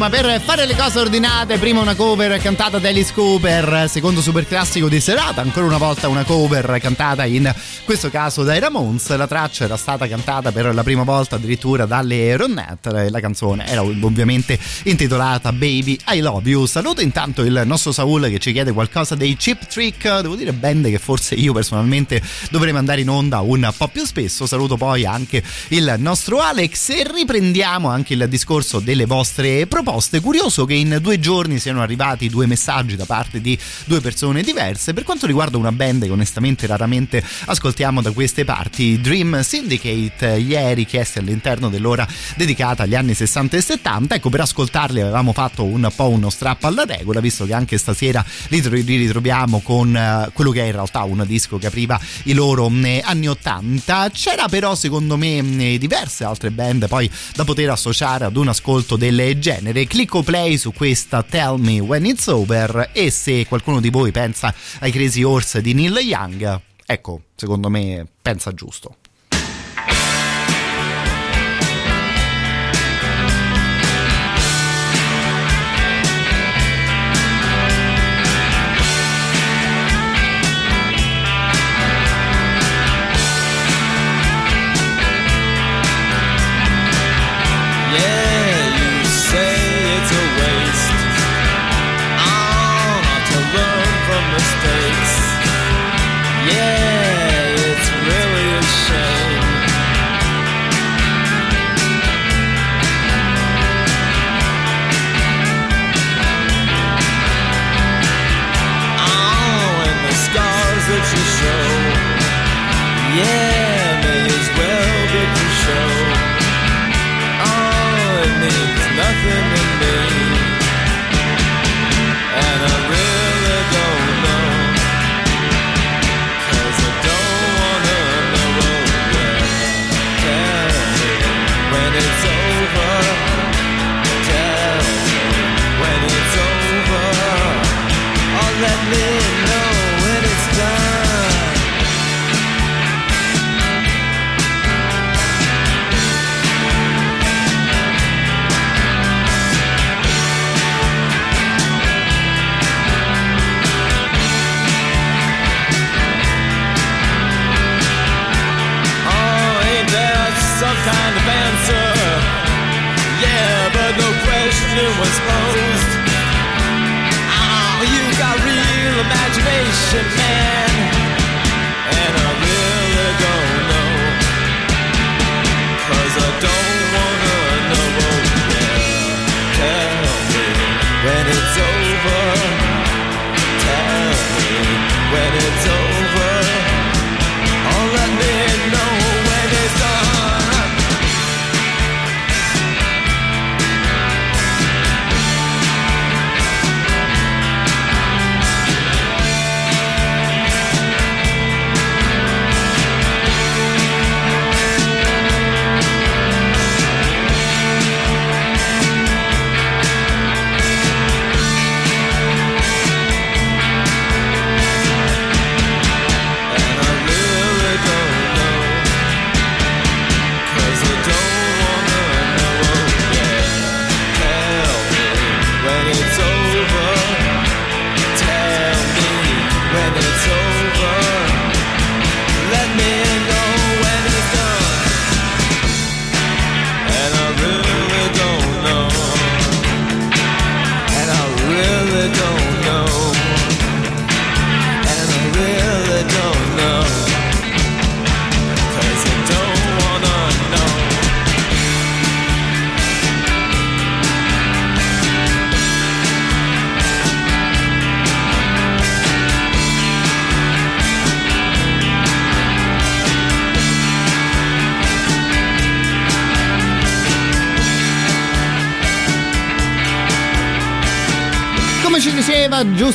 Insomma, per fare le cose ordinate, prima una cover cantata da Alice Cooper, secondo super classico di serata, ancora una volta una cover cantata in questo caso dai Ramones. La traccia era stata cantata per la prima volta addirittura dalle Ronette. La canzone era ovviamente intitolata Baby I Love You. Saluto intanto il nostro Saul che ci chiede qualcosa dei Chip Trick, devo dire band che forse io personalmente dovrei mandare in onda un po' più spesso. Saluto poi anche il nostro Alex e riprendiamo anche il discorso delle vostre proposte. Curioso che in due giorni siano arrivati due messaggi da parte di due persone diverse. Per quanto riguarda una band che onestamente raramente ascoltiamo da queste parti, Dream Syndicate, ieri chiesti all'interno dell'ora dedicata agli anni 60 e 70. Ecco, per ascoltarli avevamo fatto un po' uno strappo alla regola, visto che anche stasera li ritroviamo con eh, quello che è in realtà un disco che apriva i loro mh, anni 80. C'era però secondo me mh, diverse altre band poi da poter associare ad un ascolto del genere. Clicco play su questa Tell Me When It's Over e se qualcuno di voi pensa ai Crazy Horse di Neil Young, ecco, secondo me pensa giusto.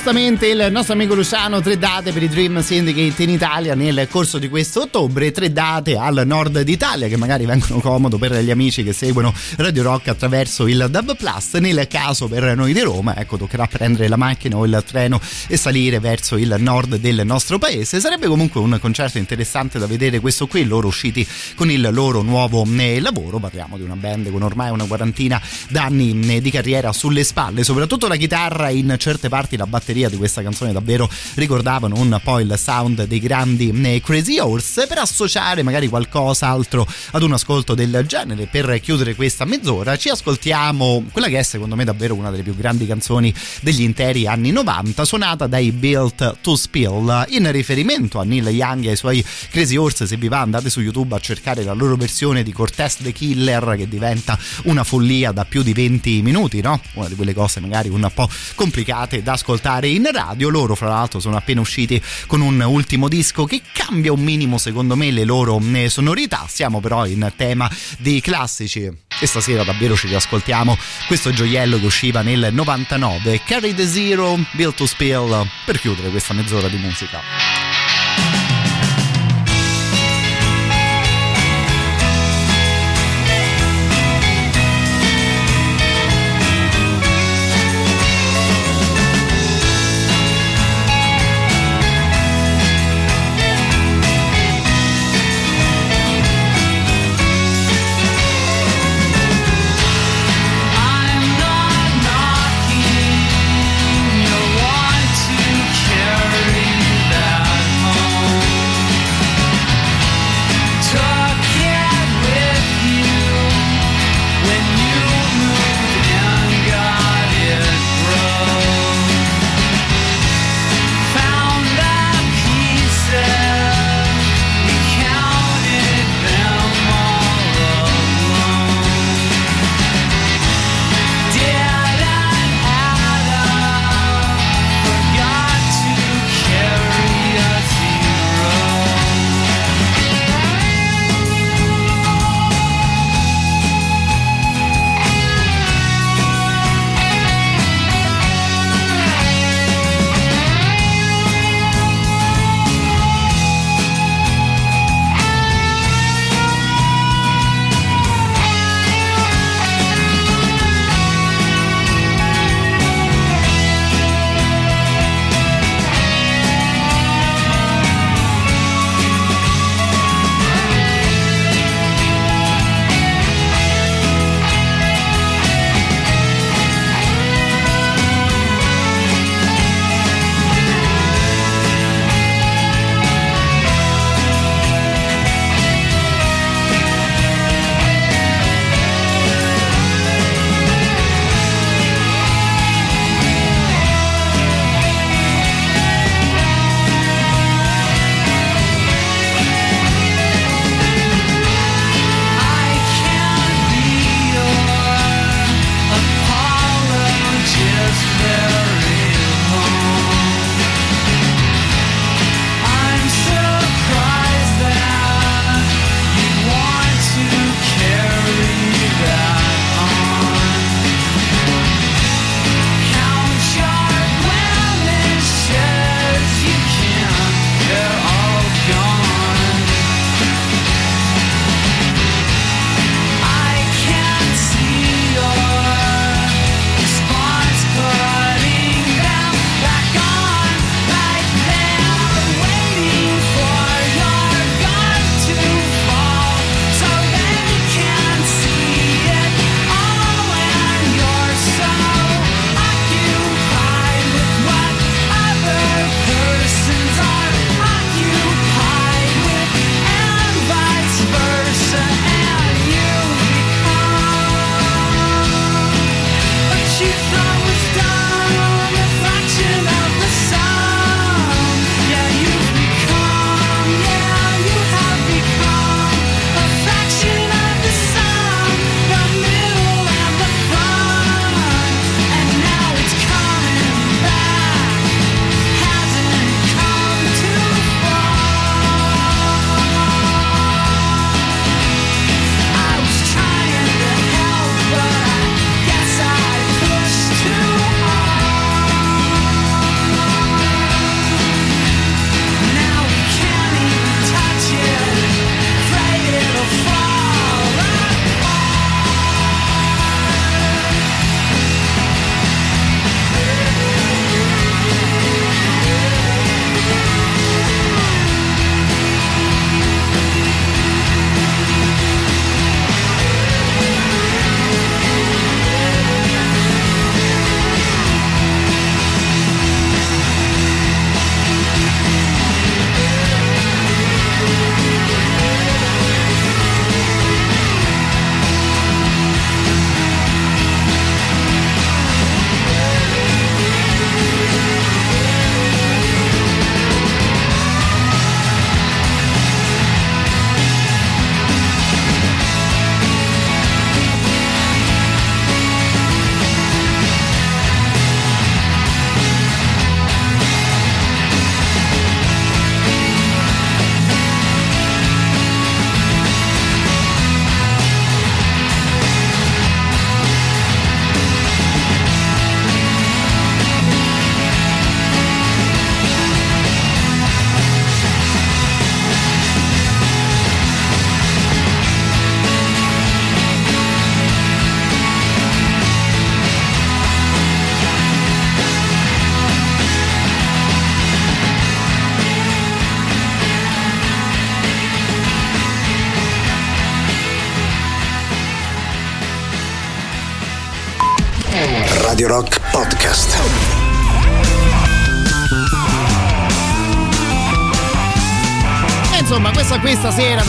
Giustamente il nostro amico Luciano, tre date per i Dream Syndicate in Italia nel corso di questo ottobre, tre date al nord d'Italia che magari vengono comodo per gli amici che seguono Radio Rock attraverso il DAB Plus. Nel caso per noi di Roma, ecco, toccherà prendere la macchina o il treno e salire verso il nord del nostro paese. Sarebbe comunque un concerto interessante da vedere questo qui, loro usciti con il loro nuovo eh, lavoro. Parliamo di una band con ormai una quarantina d'anni eh, di carriera sulle spalle, soprattutto la chitarra in certe parti la batteria di questa canzone davvero ricordavano un po' il sound dei grandi eh, Crazy Horse per associare magari qualcos'altro ad un ascolto del genere. Per chiudere questa mezz'ora ci ascoltiamo quella che è secondo me davvero una delle più grandi canzoni degli interi anni 90 suonata dai Built to Spill. In riferimento a Neil Young e ai suoi Crazy Horse se vi va andate su YouTube a cercare la loro versione di Cortez the Killer che diventa una follia da più di 20 minuti no? una di quelle cose magari un po' complicate da ascoltare in radio. Loro, fra l'altro, sono appena usciti con un ultimo disco che cambia un minimo, secondo me, le loro eh, sonorità. Siamo però in tema dei classici. E stasera davvero ci riascoltiamo questo gioiello che usciva nel 99, Carry the Zero, Built to Spill, per chiudere questa mezz'ora di musica.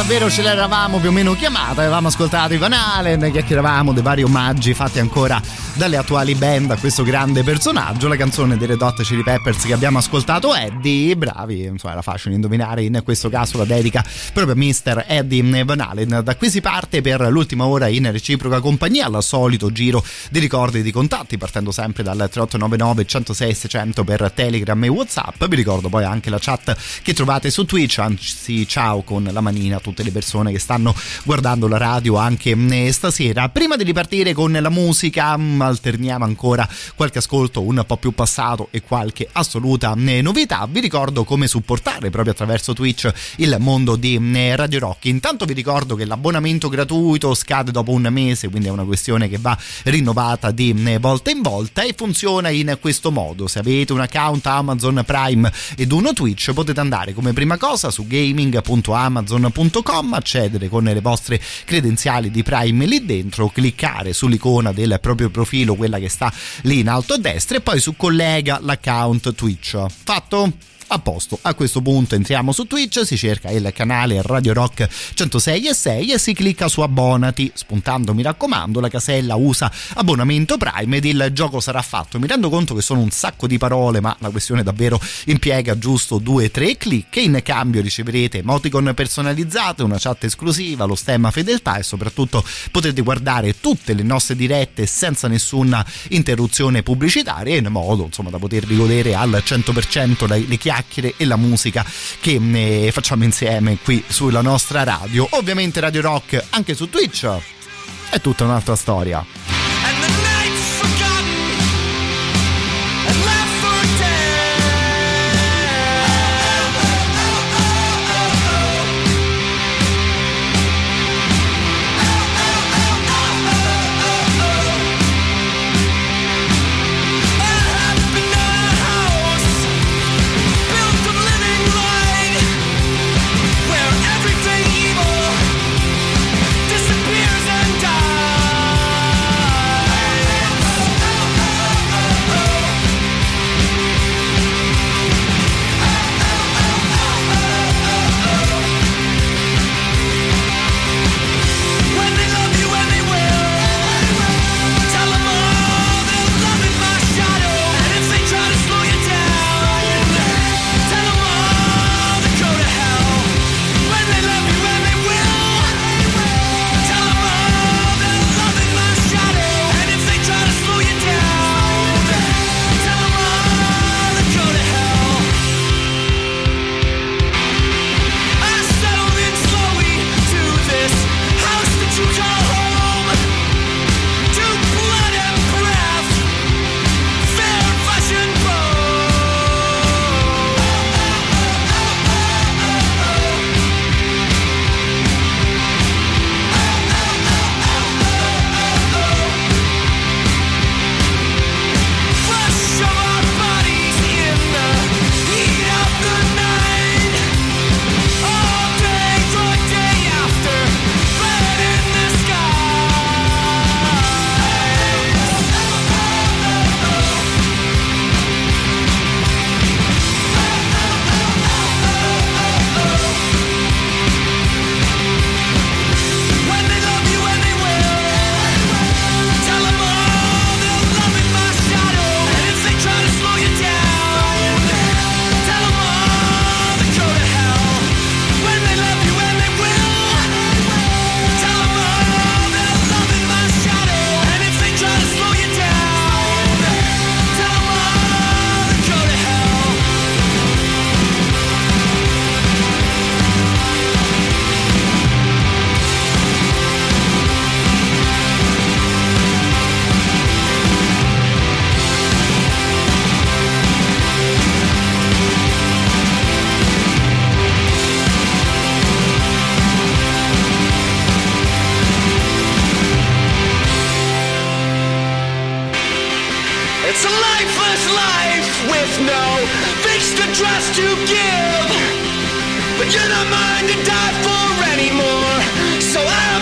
Davvero ce l'eravamo più o meno chiamata. Avevamo ascoltato Ivan Halen, chiacchieravamo dei vari omaggi fatti ancora dalle attuali band a questo grande personaggio. La canzone dei Red Chili Peppers che abbiamo ascoltato Eddie, bravi, insomma era facile indovinare in questo caso la dedica proprio a Mr. Eddie Van Halen. Da qui si parte per l'ultima ora in reciproca compagnia, al solito giro di ricordi e di contatti, partendo sempre dal 3899 106 600 per Telegram e Whatsapp. Vi ricordo poi anche la chat che trovate su Twitch, anzi ciao con la manina a tutte le persone che stanno guardando la radio anche eh, stasera. Prima di ripartire con la musica, alterniamo ancora qualche ascolto un po' più passato e qualche assoluta eh, novità. Vi ricordo come supportare proprio attraverso Twitch il mondo di eh, Radio Rock. Intanto vi ricordo che l'abbonamento gratuito scade dopo un mese, quindi è una questione che va rinnovata di eh, volta in volta e funziona in questo modo. Se avete un account Amazon Prime ed uno Twitch potete andare come prima cosa su gaming.amazon.com, accedere con le vostre credenziali di Prime lì dentro, cliccare sull'icona del proprio profilo, quella che sta lì in alto a destra e poi su collega l'account Twitch. Fatto? A posto, a questo punto entriamo su Twitch, si cerca il canale Radio Rock 106 e 6 e si clicca su abbonati, spuntando mi raccomando la casella usa abbonamento Prime ed il gioco sarà fatto. Mi rendo conto che sono un sacco di parole, ma la questione davvero impiega giusto 2-3 clic. E in cambio riceverete emoticon personalizzate, una chat esclusiva, lo stemma fedeltà e soprattutto potete guardare tutte le nostre dirette senza nessuna interruzione pubblicitaria in modo insomma da potervi godere al 100% le chiacchiere chiacchiere e la musica che ne facciamo insieme qui sulla nostra radio. Ovviamente Radio Rock anche su Twitch è tutta un'altra storia. You're not mine to die for anymore. So I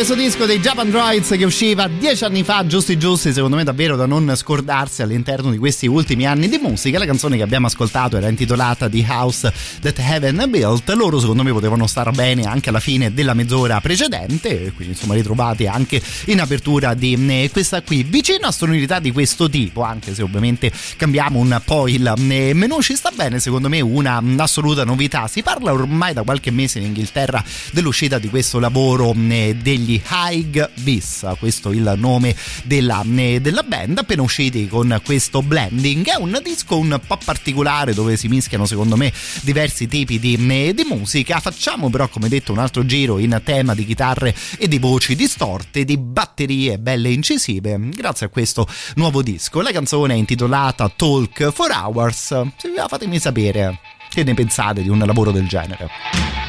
questo disco dei Japan Droids che usciva dieci anni fa, giusti giusti, secondo me davvero da non scordarsi all'interno di questi ultimi anni di musica. La canzone che abbiamo ascoltato era intitolata The House That Heaven Built. Loro secondo me potevano stare bene anche alla fine della mezz'ora precedente, quindi insomma ritrovati anche in apertura di eh, questa qui. Vicino a sonorità di questo tipo, anche se ovviamente cambiamo un po' il eh, menu, ci sta bene secondo me una assoluta novità. Si parla ormai da qualche mese in Inghilterra dell'uscita di questo lavoro eh, degli High Bis, questo è il nome della, eh, della band, appena usciti con questo blending. È un disco un po' particolare dove si mischiano secondo me diversi tipi di, eh, di musica. Facciamo però come detto un altro giro in tema di chitarre e di voci distorte, di batterie belle incisive, grazie a questo nuovo disco. La canzone è intitolata Talk for Hours. Fatemi sapere che ne pensate di un lavoro del genere.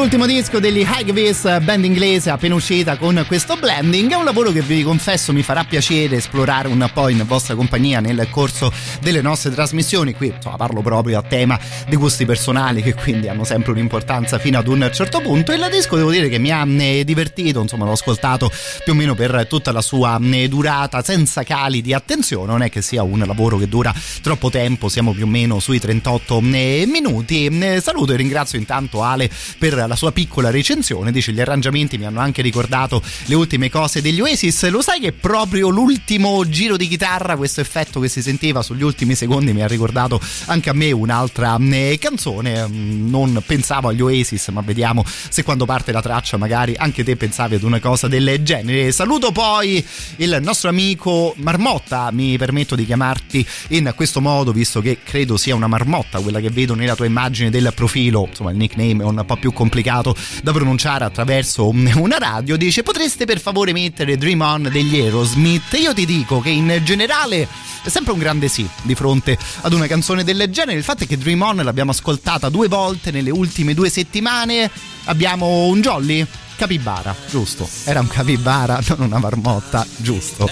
L'ultimo disco degli Highways, band inglese appena uscita con questo blending. È un lavoro che vi confesso mi farà piacere esplorare un po' in vostra compagnia nel corso delle nostre trasmissioni. Qui insomma, parlo proprio a tema di gusti personali che quindi hanno sempre un'importanza fino ad un certo punto. Il disco devo dire che mi ha eh, divertito, insomma l'ho ascoltato più o meno per tutta la sua eh, durata senza cali di attenzione. Non è che sia un lavoro che dura troppo tempo, siamo più o meno sui 38 eh, minuti. Saluto e ringrazio intanto Ale per la sua piccola recensione. Dice: Gli arrangiamenti mi hanno anche ricordato le ultime cose degli Oasis. Lo sai che proprio l'ultimo giro di chitarra, questo effetto che si sentiva sugli ultimi secondi, mi ha ricordato anche a me un'altra eh, canzone. Mm, Non pensavo agli Oasis, ma vediamo se quando parte la traccia, magari anche te pensavi ad una cosa del genere. Saluto poi il nostro amico Marmotta. Mi permetto di chiamarti in questo modo, visto che credo sia una marmotta quella che vedo nella tua immagine del profilo. Insomma, il nickname è un po' più complicato da pronunciare attraverso una radio. Dice: Potreste per favore mettere Dream On degli Aerosmith? Io ti dico che in generale è sempre un grande sì di fronte ad una canzone del genere. Il fatto è che Dream On l'abbiamo ascoltata due volte nelle ultime due settimane. Abbiamo un jolly? Capibara, giusto. Era un capibara, *laughs* non una marmotta, giusto.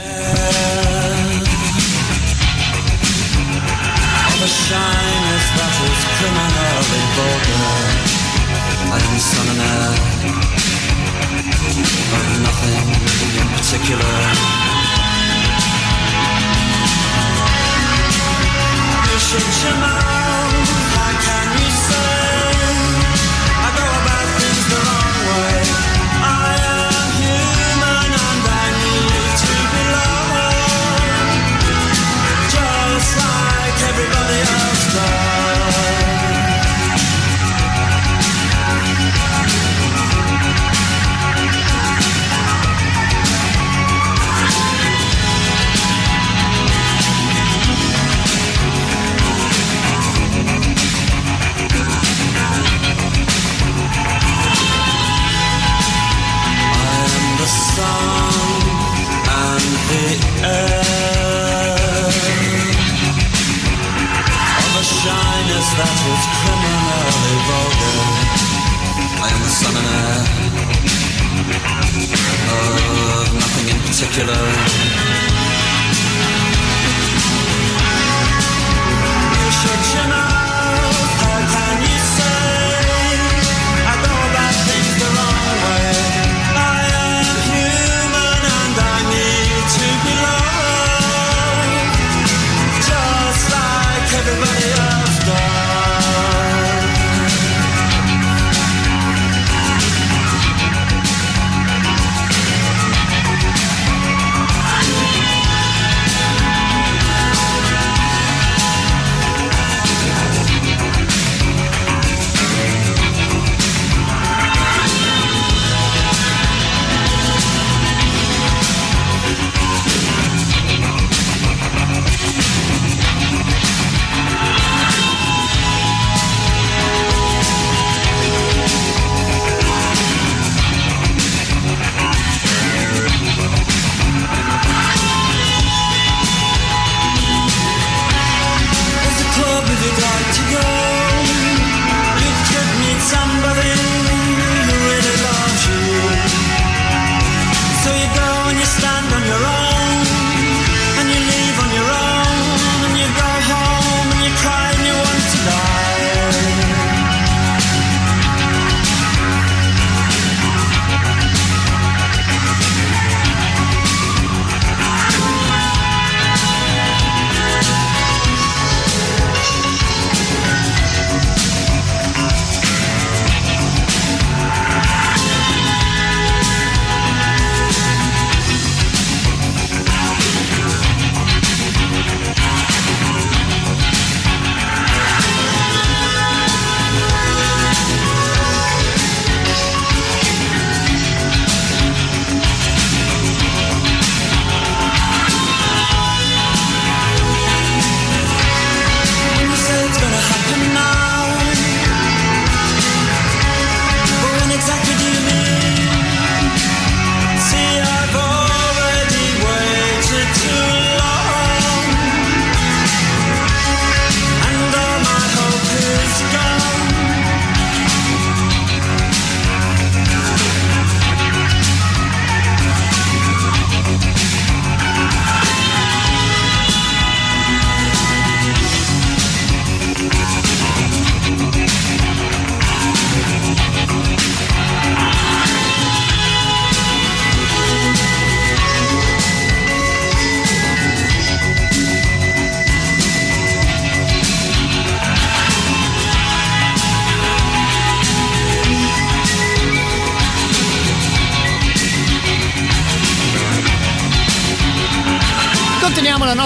A shyness that is criminally vulgar I am son and heir Of nothing in particular. You should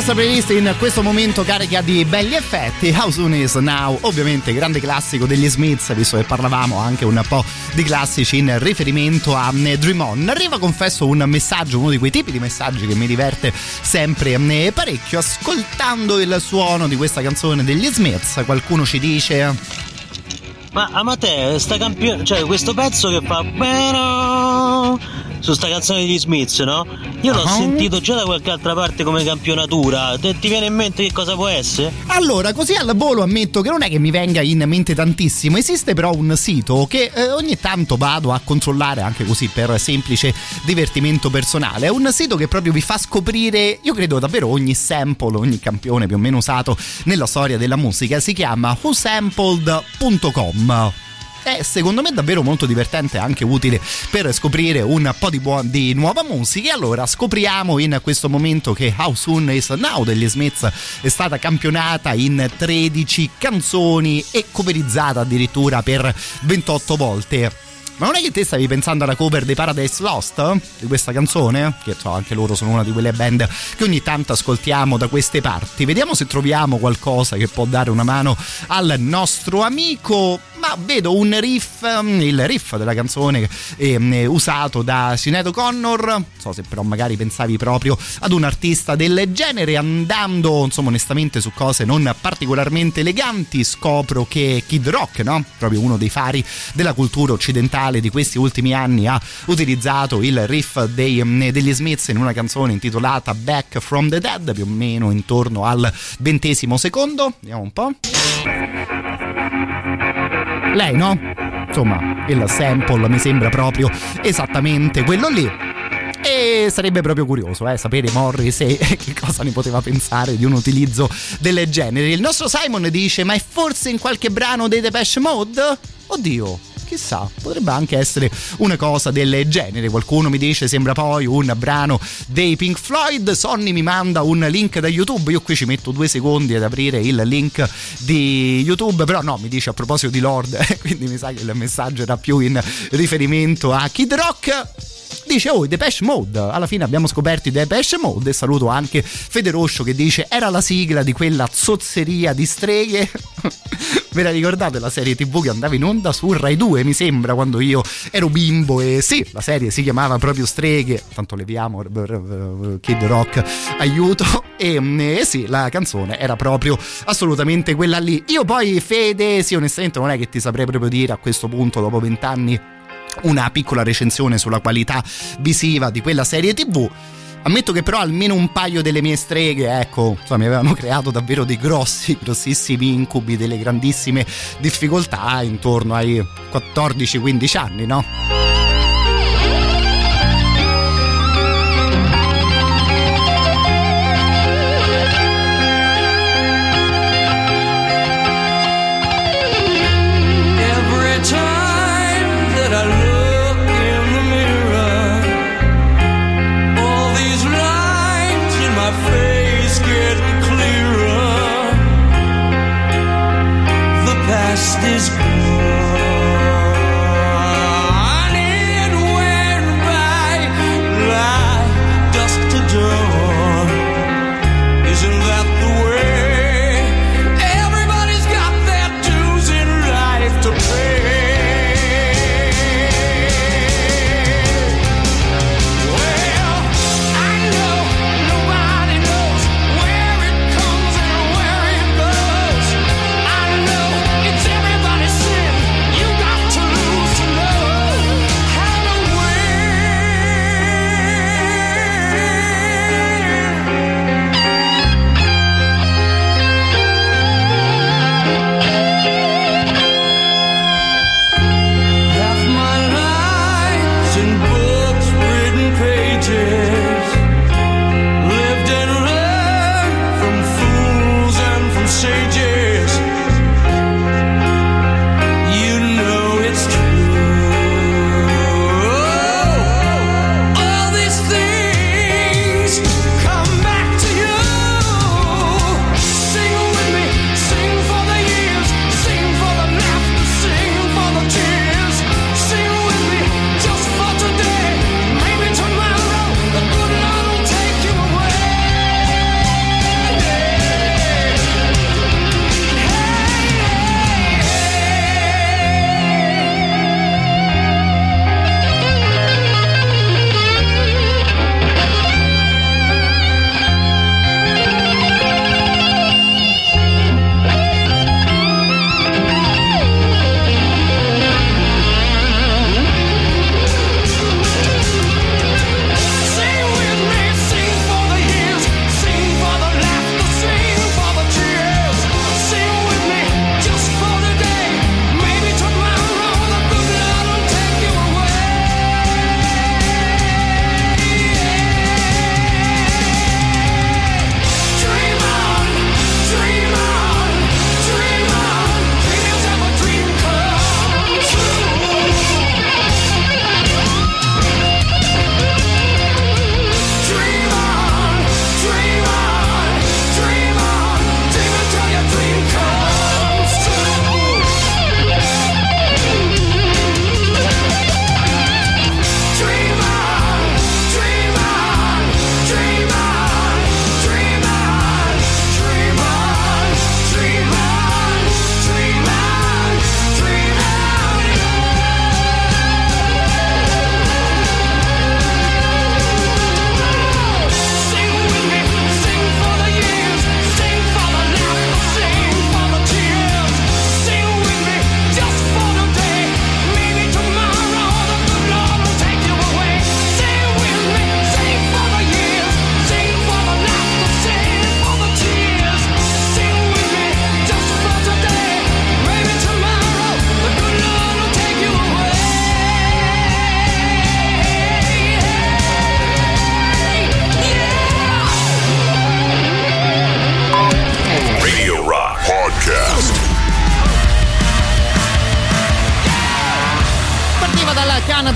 nostra playlist in questo momento carica di belli effetti. How Soon Is Now, ovviamente grande classico degli Smiths, visto che parlavamo anche un po' di classici in riferimento a eh, Dream On. Arriva, confesso, un messaggio, uno di quei tipi di messaggi che mi diverte sempre eh, parecchio, ascoltando il suono di questa canzone degli Smiths. Qualcuno ci dice Ma Amateo, sta campione, cioè questo pezzo che fa su sta canzone degli Smiths, no? Io l'ho Ah. sentito già da qualche altra parte come campionatura. Te- ti viene in mente che cosa può essere? Allora, così al volo ammetto che non è che mi venga in mente tantissimo, esiste però un sito che eh, ogni tanto vado a controllare anche così per semplice divertimento personale. È un sito che proprio vi fa scoprire, io credo davvero ogni sample, ogni campione più o meno usato nella storia della musica, si chiama whosampled.com. È secondo me davvero molto divertente e anche utile per scoprire un po' di, buon- di nuova musica. E allora scopriamo in questo momento che How Soon Is Now degli Smiths è stata campionata in 13 canzoni e coverizzata addirittura per 28 volte. Ma non è che te stavi pensando alla cover dei Paradise Lost? Di questa canzone? Che so, anche loro sono una di quelle band che ogni tanto ascoltiamo da queste parti. Vediamo se troviamo qualcosa che può dare una mano al nostro amico. Ma vedo un riff, mm, il riff della canzone ehm, usato da Sinead O'Connor. Non so se però magari pensavi proprio ad un artista del genere. Andando, insomma, onestamente su cose non particolarmente eleganti, scopro che Kid Rock, no? Proprio uno dei fari della cultura occidentale di questi ultimi anni, ha utilizzato il riff dei, mm, degli Smiths in una canzone intitolata Back from the Dead, più o meno intorno al ventesimo secondo. Vediamo un po'. Lei, no? Insomma, il sample mi sembra proprio esattamente quello lì. E sarebbe proprio curioso eh, sapere Morris *laughs* che cosa ne poteva pensare di un utilizzo del genere. Il nostro Simon dice: Ma è forse in qualche brano dei Depeche Mode? Oddio, chissà, potrebbe anche essere una cosa del genere. Qualcuno mi dice sembra poi un brano dei Pink Floyd. Sonny mi manda un link da YouTube. Io qui ci metto due secondi ad aprire il link di YouTube. Però no, mi dice a proposito di Lord, *laughs* quindi mi sa che il messaggio era più in riferimento a Kid Rock dice oh Depeche Mode. Alla fine abbiamo scoperto i Depeche Mode e saluto anche Federoscio che dice era la sigla di quella zozzeria di streghe. *laughs* Ve la ricordate la serie tv che andava in onda su Rai 2 mi sembra quando io ero bimbo? E sì la serie si chiamava proprio streghe. Tanto leviamo Kid Rock aiuto. E, mm, e sì la canzone era proprio assolutamente quella lì. Io poi Fede sì onestamente non è che ti saprei proprio dire a questo punto dopo vent'anni una piccola recensione sulla qualità visiva di quella serie tv. Ammetto che però almeno un paio delle mie streghe, ecco, insomma, mi avevano *laughs* creato davvero dei grossi, grossissimi incubi, delle grandissime difficoltà intorno ai 14-15 anni, no?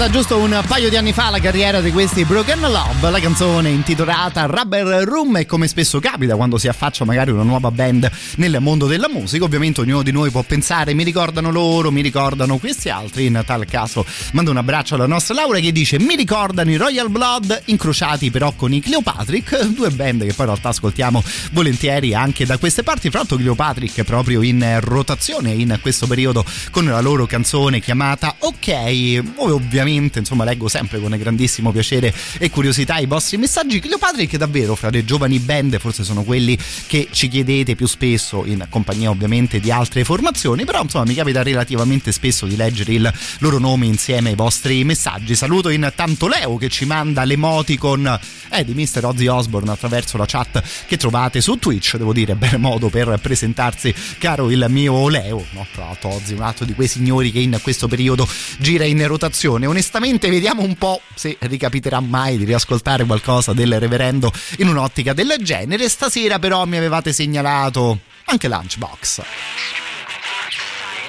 Canada giusto un paio di anni fa la carriera di questi Broken Love, la canzone intitolata Rubber Room e come spesso capita quando si affaccia magari una nuova band nel mondo della musica, ovviamente ognuno di noi può pensare mi ricordano loro, mi ricordano questi altri, in tal caso mando un abbraccio alla nostra Laura che dice mi ricordano i Royal Blood incrociati però con i Cleopatrick, due band che poi in realtà ascoltiamo volentieri anche da queste parti, fra l'altro Cleopatrick proprio in rotazione in questo periodo con la loro canzone chiamata Ok, Voi ovviamente insomma leggo sempre con grandissimo piacere e curiosità i vostri messaggi. Cleopatrick davvero fra le giovani band forse sono quelli che ci chiedete più spesso in compagnia ovviamente di altre formazioni, però insomma mi capita relativamente spesso di leggere il loro nome insieme ai vostri messaggi. Saluto intanto Leo che ci manda l'emoticon eh, di Mr. Ozzy Osbourne attraverso la chat che trovate su Twitch, devo dire bel modo per presentarsi caro il mio Leo, no? Tra l'altro Ozzy un altro di quei signori che in questo periodo gira in rotazione. Onestamente vediamo un po' se ricapiterà mai di riascoltare qualcosa del reverendo in un'ottica del genere. Stasera però mi avevate segnalato anche Lunchbox.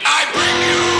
The big bully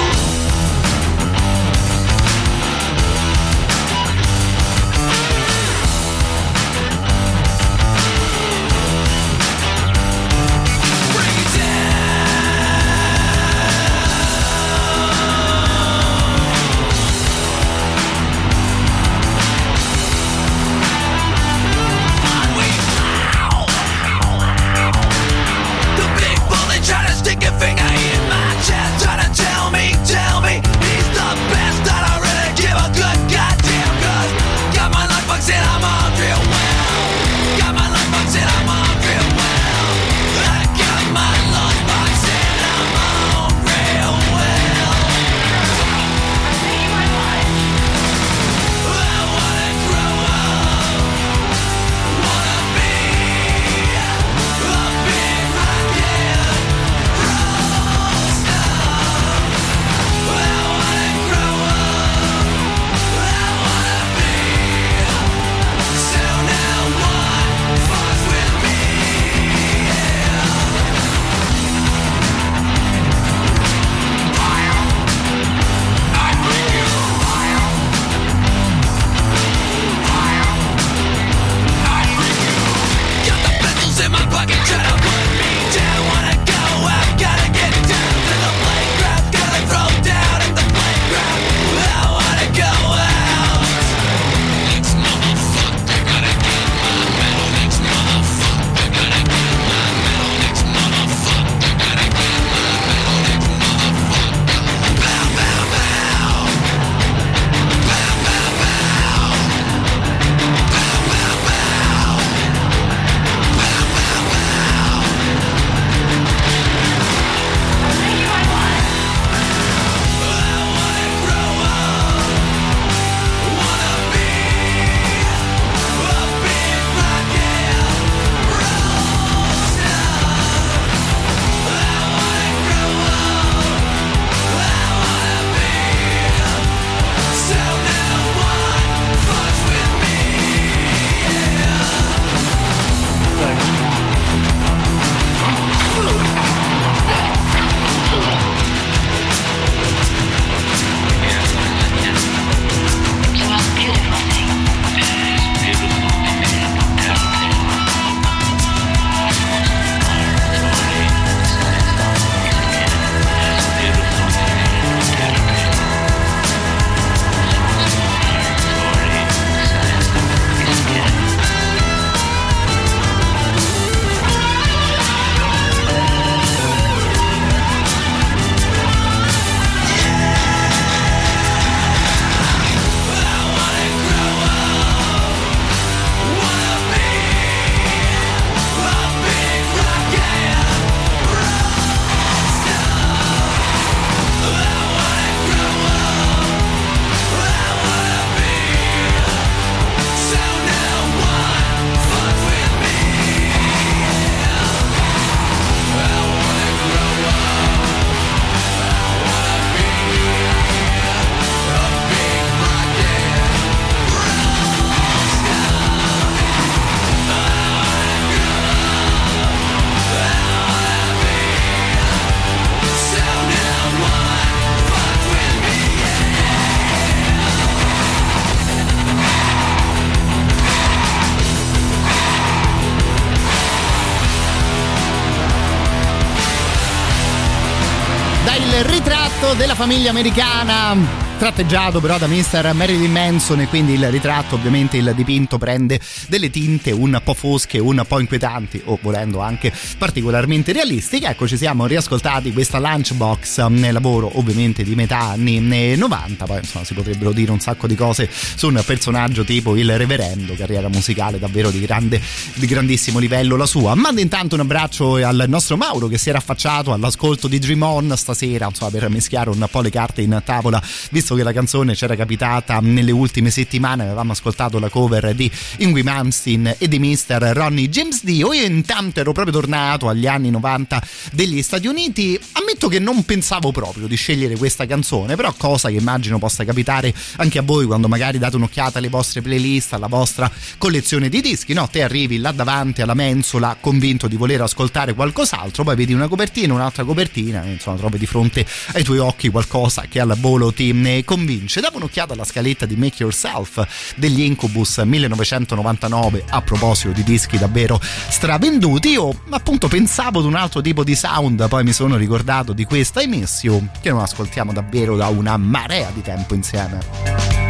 famiglia americana tratteggiato però da Mr. Marilyn Manson e quindi il ritratto ovviamente il dipinto prende delle tinte un po' fosche un po' inquietanti o volendo anche particolarmente realistiche ecco ci siamo riascoltati questa lunchbox nel lavoro ovviamente di metà anni 90 poi insomma si potrebbero dire un sacco di cose su un personaggio tipo il reverendo carriera musicale davvero di grande di grandissimo livello la sua mando intanto un abbraccio al nostro Mauro che si era affacciato all'ascolto di Dream On stasera insomma per mischiare un po' le carte in tavola visto che la canzone c'era capitata nelle ultime settimane avevamo ascoltato la cover di Ingui Malmsteen e di Mr. Ronnie James Dio io intanto ero proprio tornato agli anni 90 degli Stati Uniti ammetto che non pensavo proprio di scegliere questa canzone però cosa che immagino possa capitare anche a voi quando magari date un'occhiata alle vostre playlist alla vostra collezione di dischi no te arrivi là davanti alla mensola convinto di voler ascoltare qualcos'altro poi vedi una copertina un'altra copertina insomma trovi di fronte ai tuoi occhi qualcosa che al volo ti convince. Davo un'occhiata alla scaletta di Make Yourself degli Incubus 1999 a proposito di dischi davvero stravenduti. Io appunto pensavo ad un altro tipo di sound poi mi sono ricordato di questa I Miss You che non ascoltiamo davvero da una marea di tempo insieme.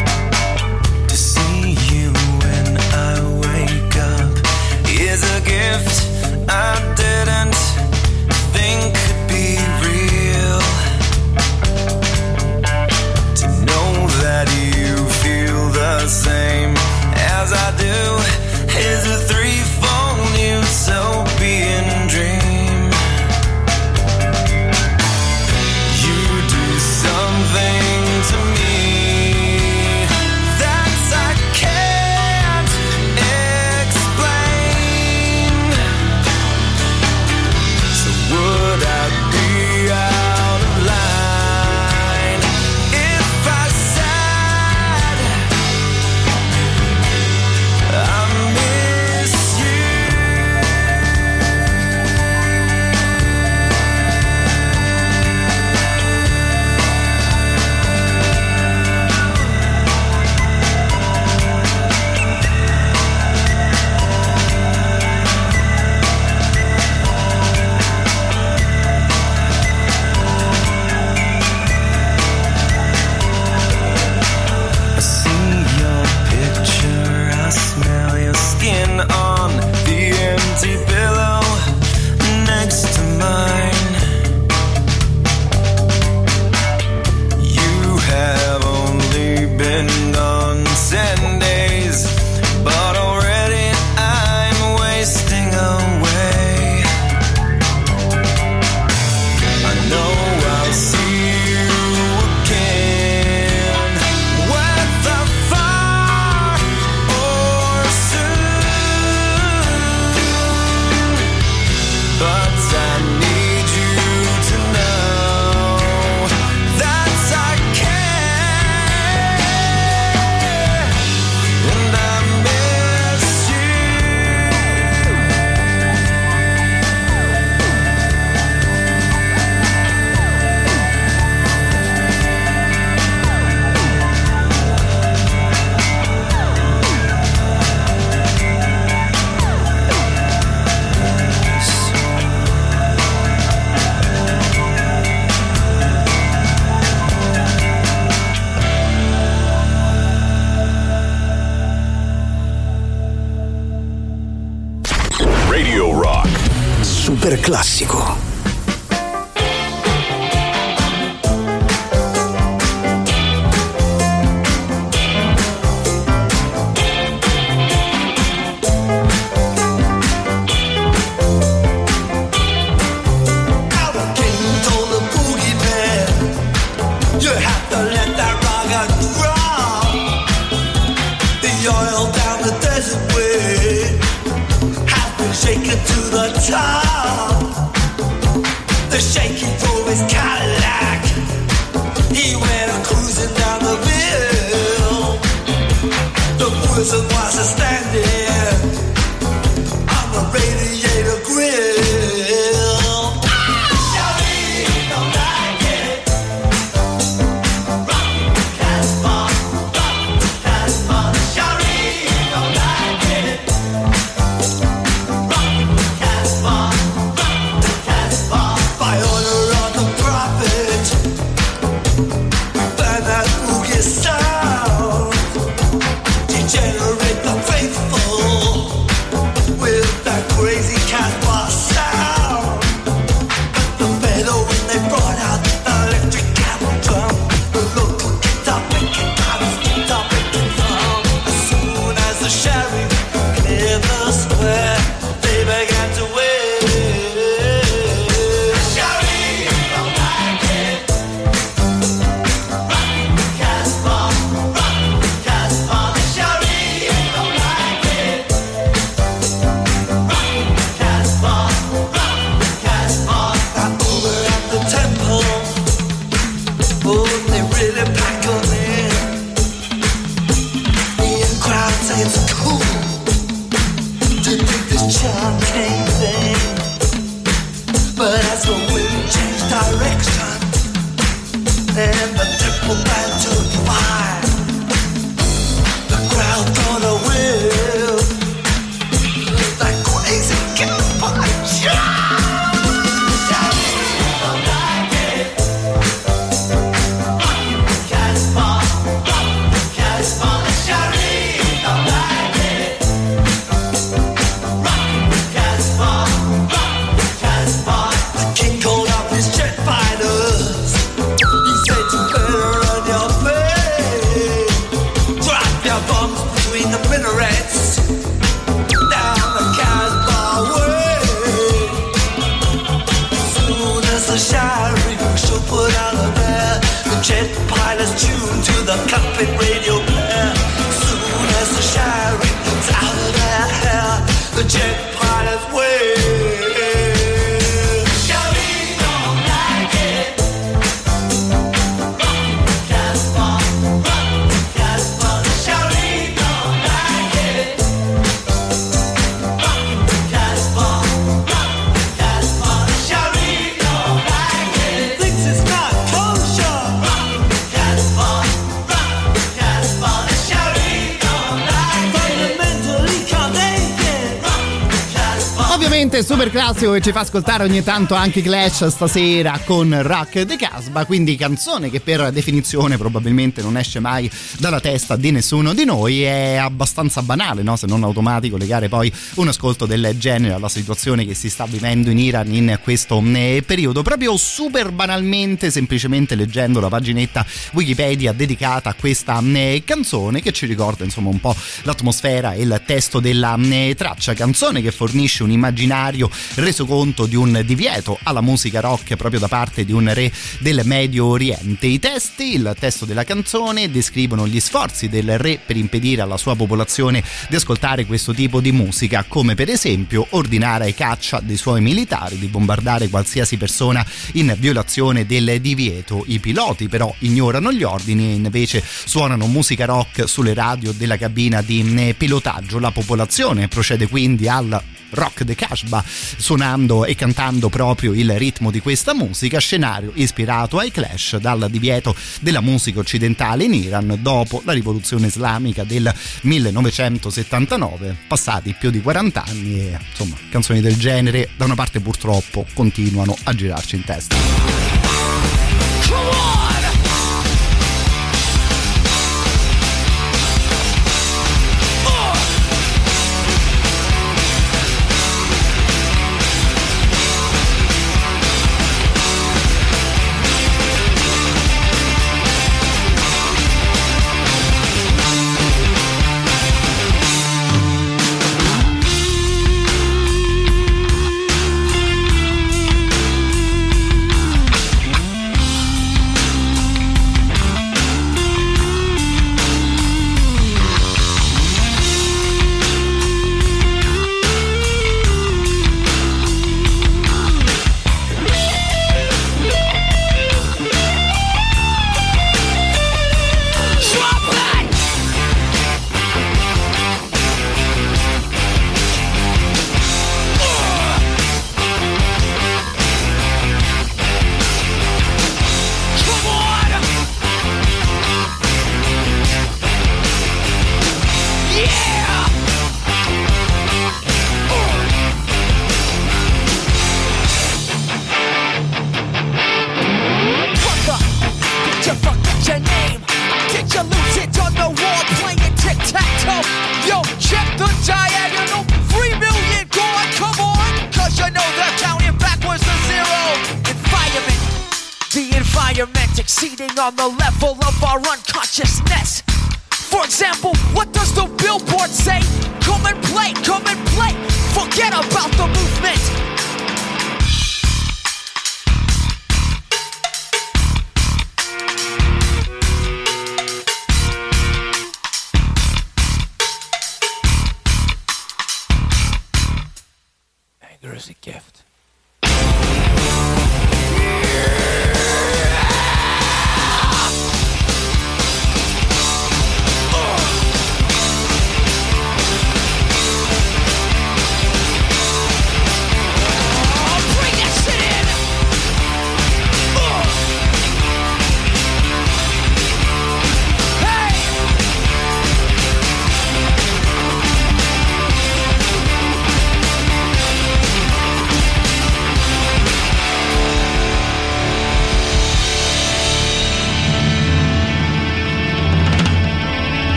Gift do classico che ci fa ascoltare ogni tanto anche Clash stasera con Rock the Casbah, quindi canzone che per definizione probabilmente non esce mai dalla testa di nessuno di noi, è abbastanza banale, no? se non automatico, legare poi un ascolto del genere alla situazione che si sta vivendo in Iran in questo eh, periodo, proprio super banalmente, semplicemente leggendo la paginetta Wikipedia dedicata a questa eh, canzone che ci ricorda insomma un po' l'atmosfera e il testo della eh, traccia, canzone che fornisce un immaginario reso conto di un divieto alla musica rock proprio da parte di un re del Medio Oriente. I testi, il testo della canzone descrivono gli sforzi del re per impedire alla sua popolazione di ascoltare questo tipo di musica, come per esempio ordinare ai caccia dei suoi militari di bombardare qualsiasi persona in violazione del divieto. I piloti però ignorano gli ordini e invece suonano musica rock sulle radio della cabina di pilotaggio. La popolazione procede quindi al Rock the Casbah suonando e cantando proprio il ritmo di questa musica, scenario ispirato ai Clash dal divieto della musica occidentale in Iran dopo la rivoluzione islamica del 1979, passati più di 40 anni e insomma canzoni del genere da una parte purtroppo continuano a girarci in testa.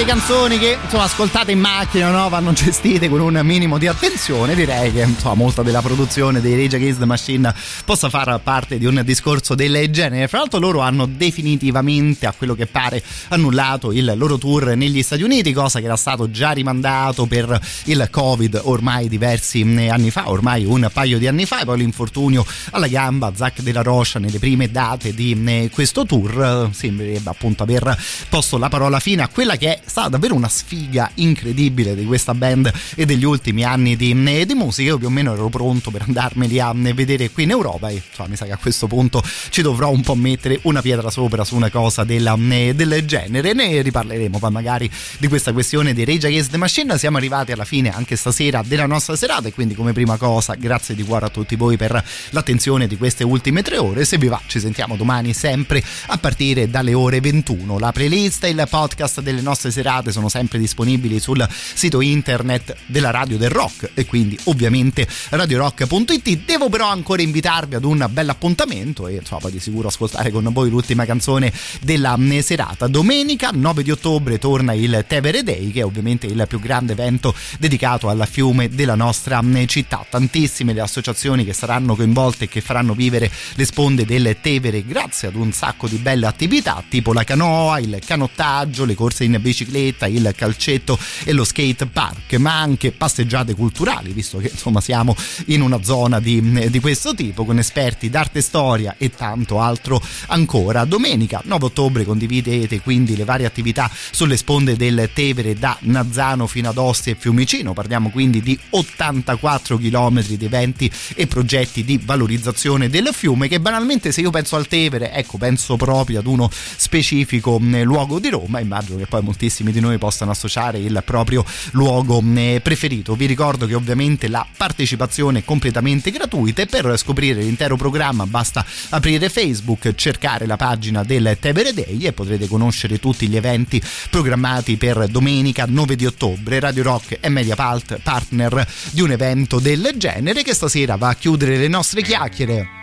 Delle canzoni che insomma ascoltate in macchina, no? vanno gestite con un minimo di attenzione. Direi che insomma molta della produzione dei Rage Against the Machine possa far parte di un discorso del genere. Fra l'altro loro hanno definitivamente, a quello che pare, annullato il loro tour negli Stati Uniti, cosa che era stato già rimandato per il Covid ormai diversi mm, anni fa, ormai un paio di anni fa, e poi l'infortunio alla gamba, Zach della Rocha nelle prime date di mm, questo tour eh, sembrerebbe appunto aver posto la parola fine a quella che è stata davvero una sfiga incredibile di questa band e degli ultimi anni di, mm, di musica. Io più o meno ero pronto per andarmeli a mm, vedere qui in Europa e insomma, mi sa che a questo punto ci dovrò un po' mettere una pietra sopra su una cosa della, mm, del genere. Ne riparleremo poi magari di questa questione di Rage Against the Machine. Siamo arrivati alla fine anche stasera della nostra serata e quindi come prima cosa grazie di cuore a tutti voi per l'attenzione di queste ultime tre ore. Se vi va ci sentiamo domani sempre a partire dalle ore 21. La playlist e il podcast delle nostre serate sono sempre disponibili sul sito internet della Radio del Rock e quindi ovviamente radiorock.it. Devo però ancora invitarvi ad un bel appuntamento e insomma di sicuro ascoltare con voi l'ultima canzone della mm, serata. Domenica 9 di ottobre torna il Tevere Day che è ovviamente il più grande evento dedicato al fiume della nostra mm, città. Tantissime le associazioni che saranno coinvolte e che faranno vivere le sponde del Tevere grazie ad un sacco di belle attività tipo la canoa, il canottaggio, le corse in bicicletta, il calcetto e lo skate park, ma anche passeggiate culturali, visto che insomma siamo in una zona di, di questo tipo con esperti d'arte e storia e tanto altro ancora. Domenica 9 ottobre condividete quindi le varie attività sulle sponde del Tevere da Nazzano fino ad Ostia e Fiumicino, parliamo quindi di 84 km di eventi e progetti di valorizzazione del fiume che banalmente se io penso al Tevere, ecco penso proprio ad uno specifico mh, luogo di Roma, immagino che poi moltissimi di noi possano associare il proprio luogo mh, preferito. Vi ricordo che ovviamente la partecipazione è completamente gratuita e per scoprire l'intero programma basta aprire Facebook, cercare la pagina del Tevere Day e potrete conoscere tutti gli eventi programmati per domenica 9 di ottobre. Radio Rock è media part- partner di un evento del genere che stasera va a chiudere le nostre chiacchiere.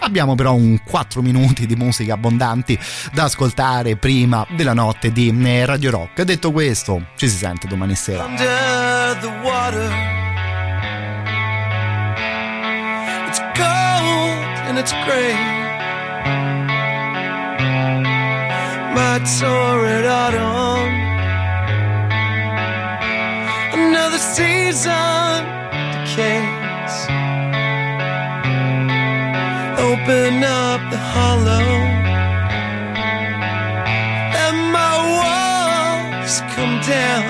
Abbiamo però un 4 minuti di musica abbondanti da ascoltare prima della notte di eh, Radio Rock. Detto questo, ci si sente domani sera. under. Another season Open up the hollow. Let my walls come down.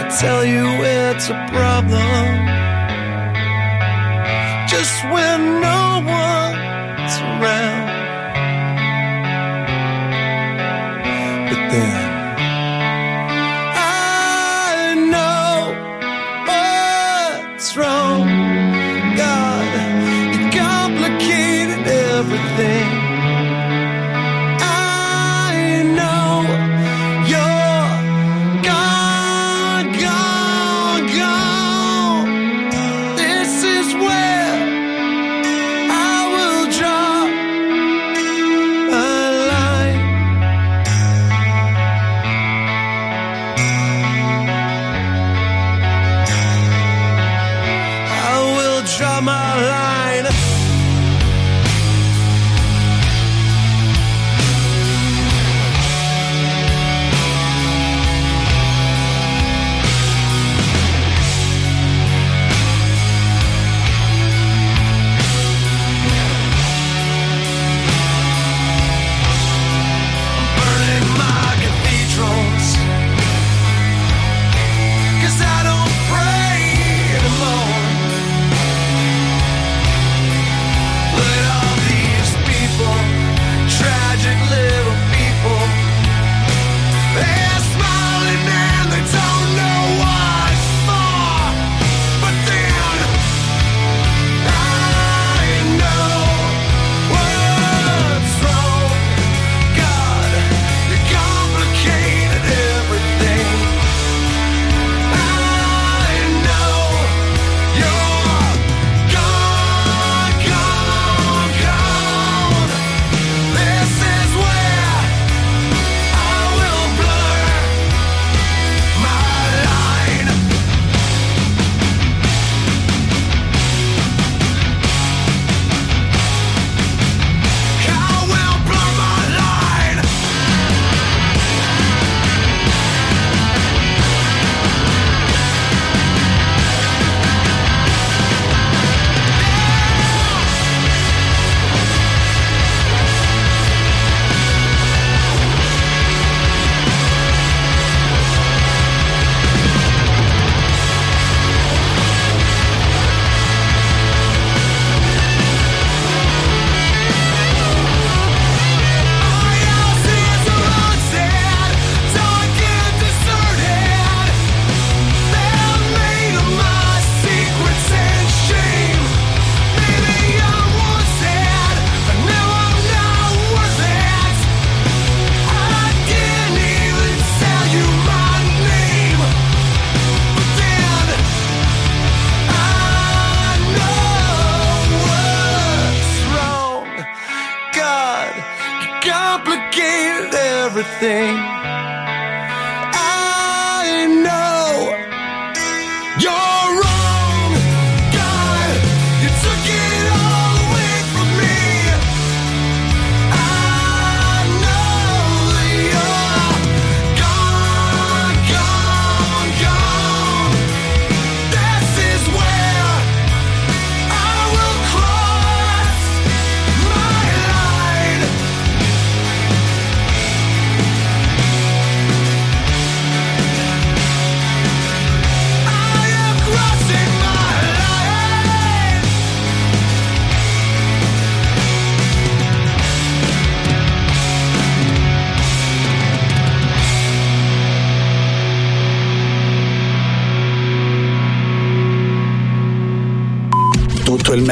I tell you it's a problem just when no one's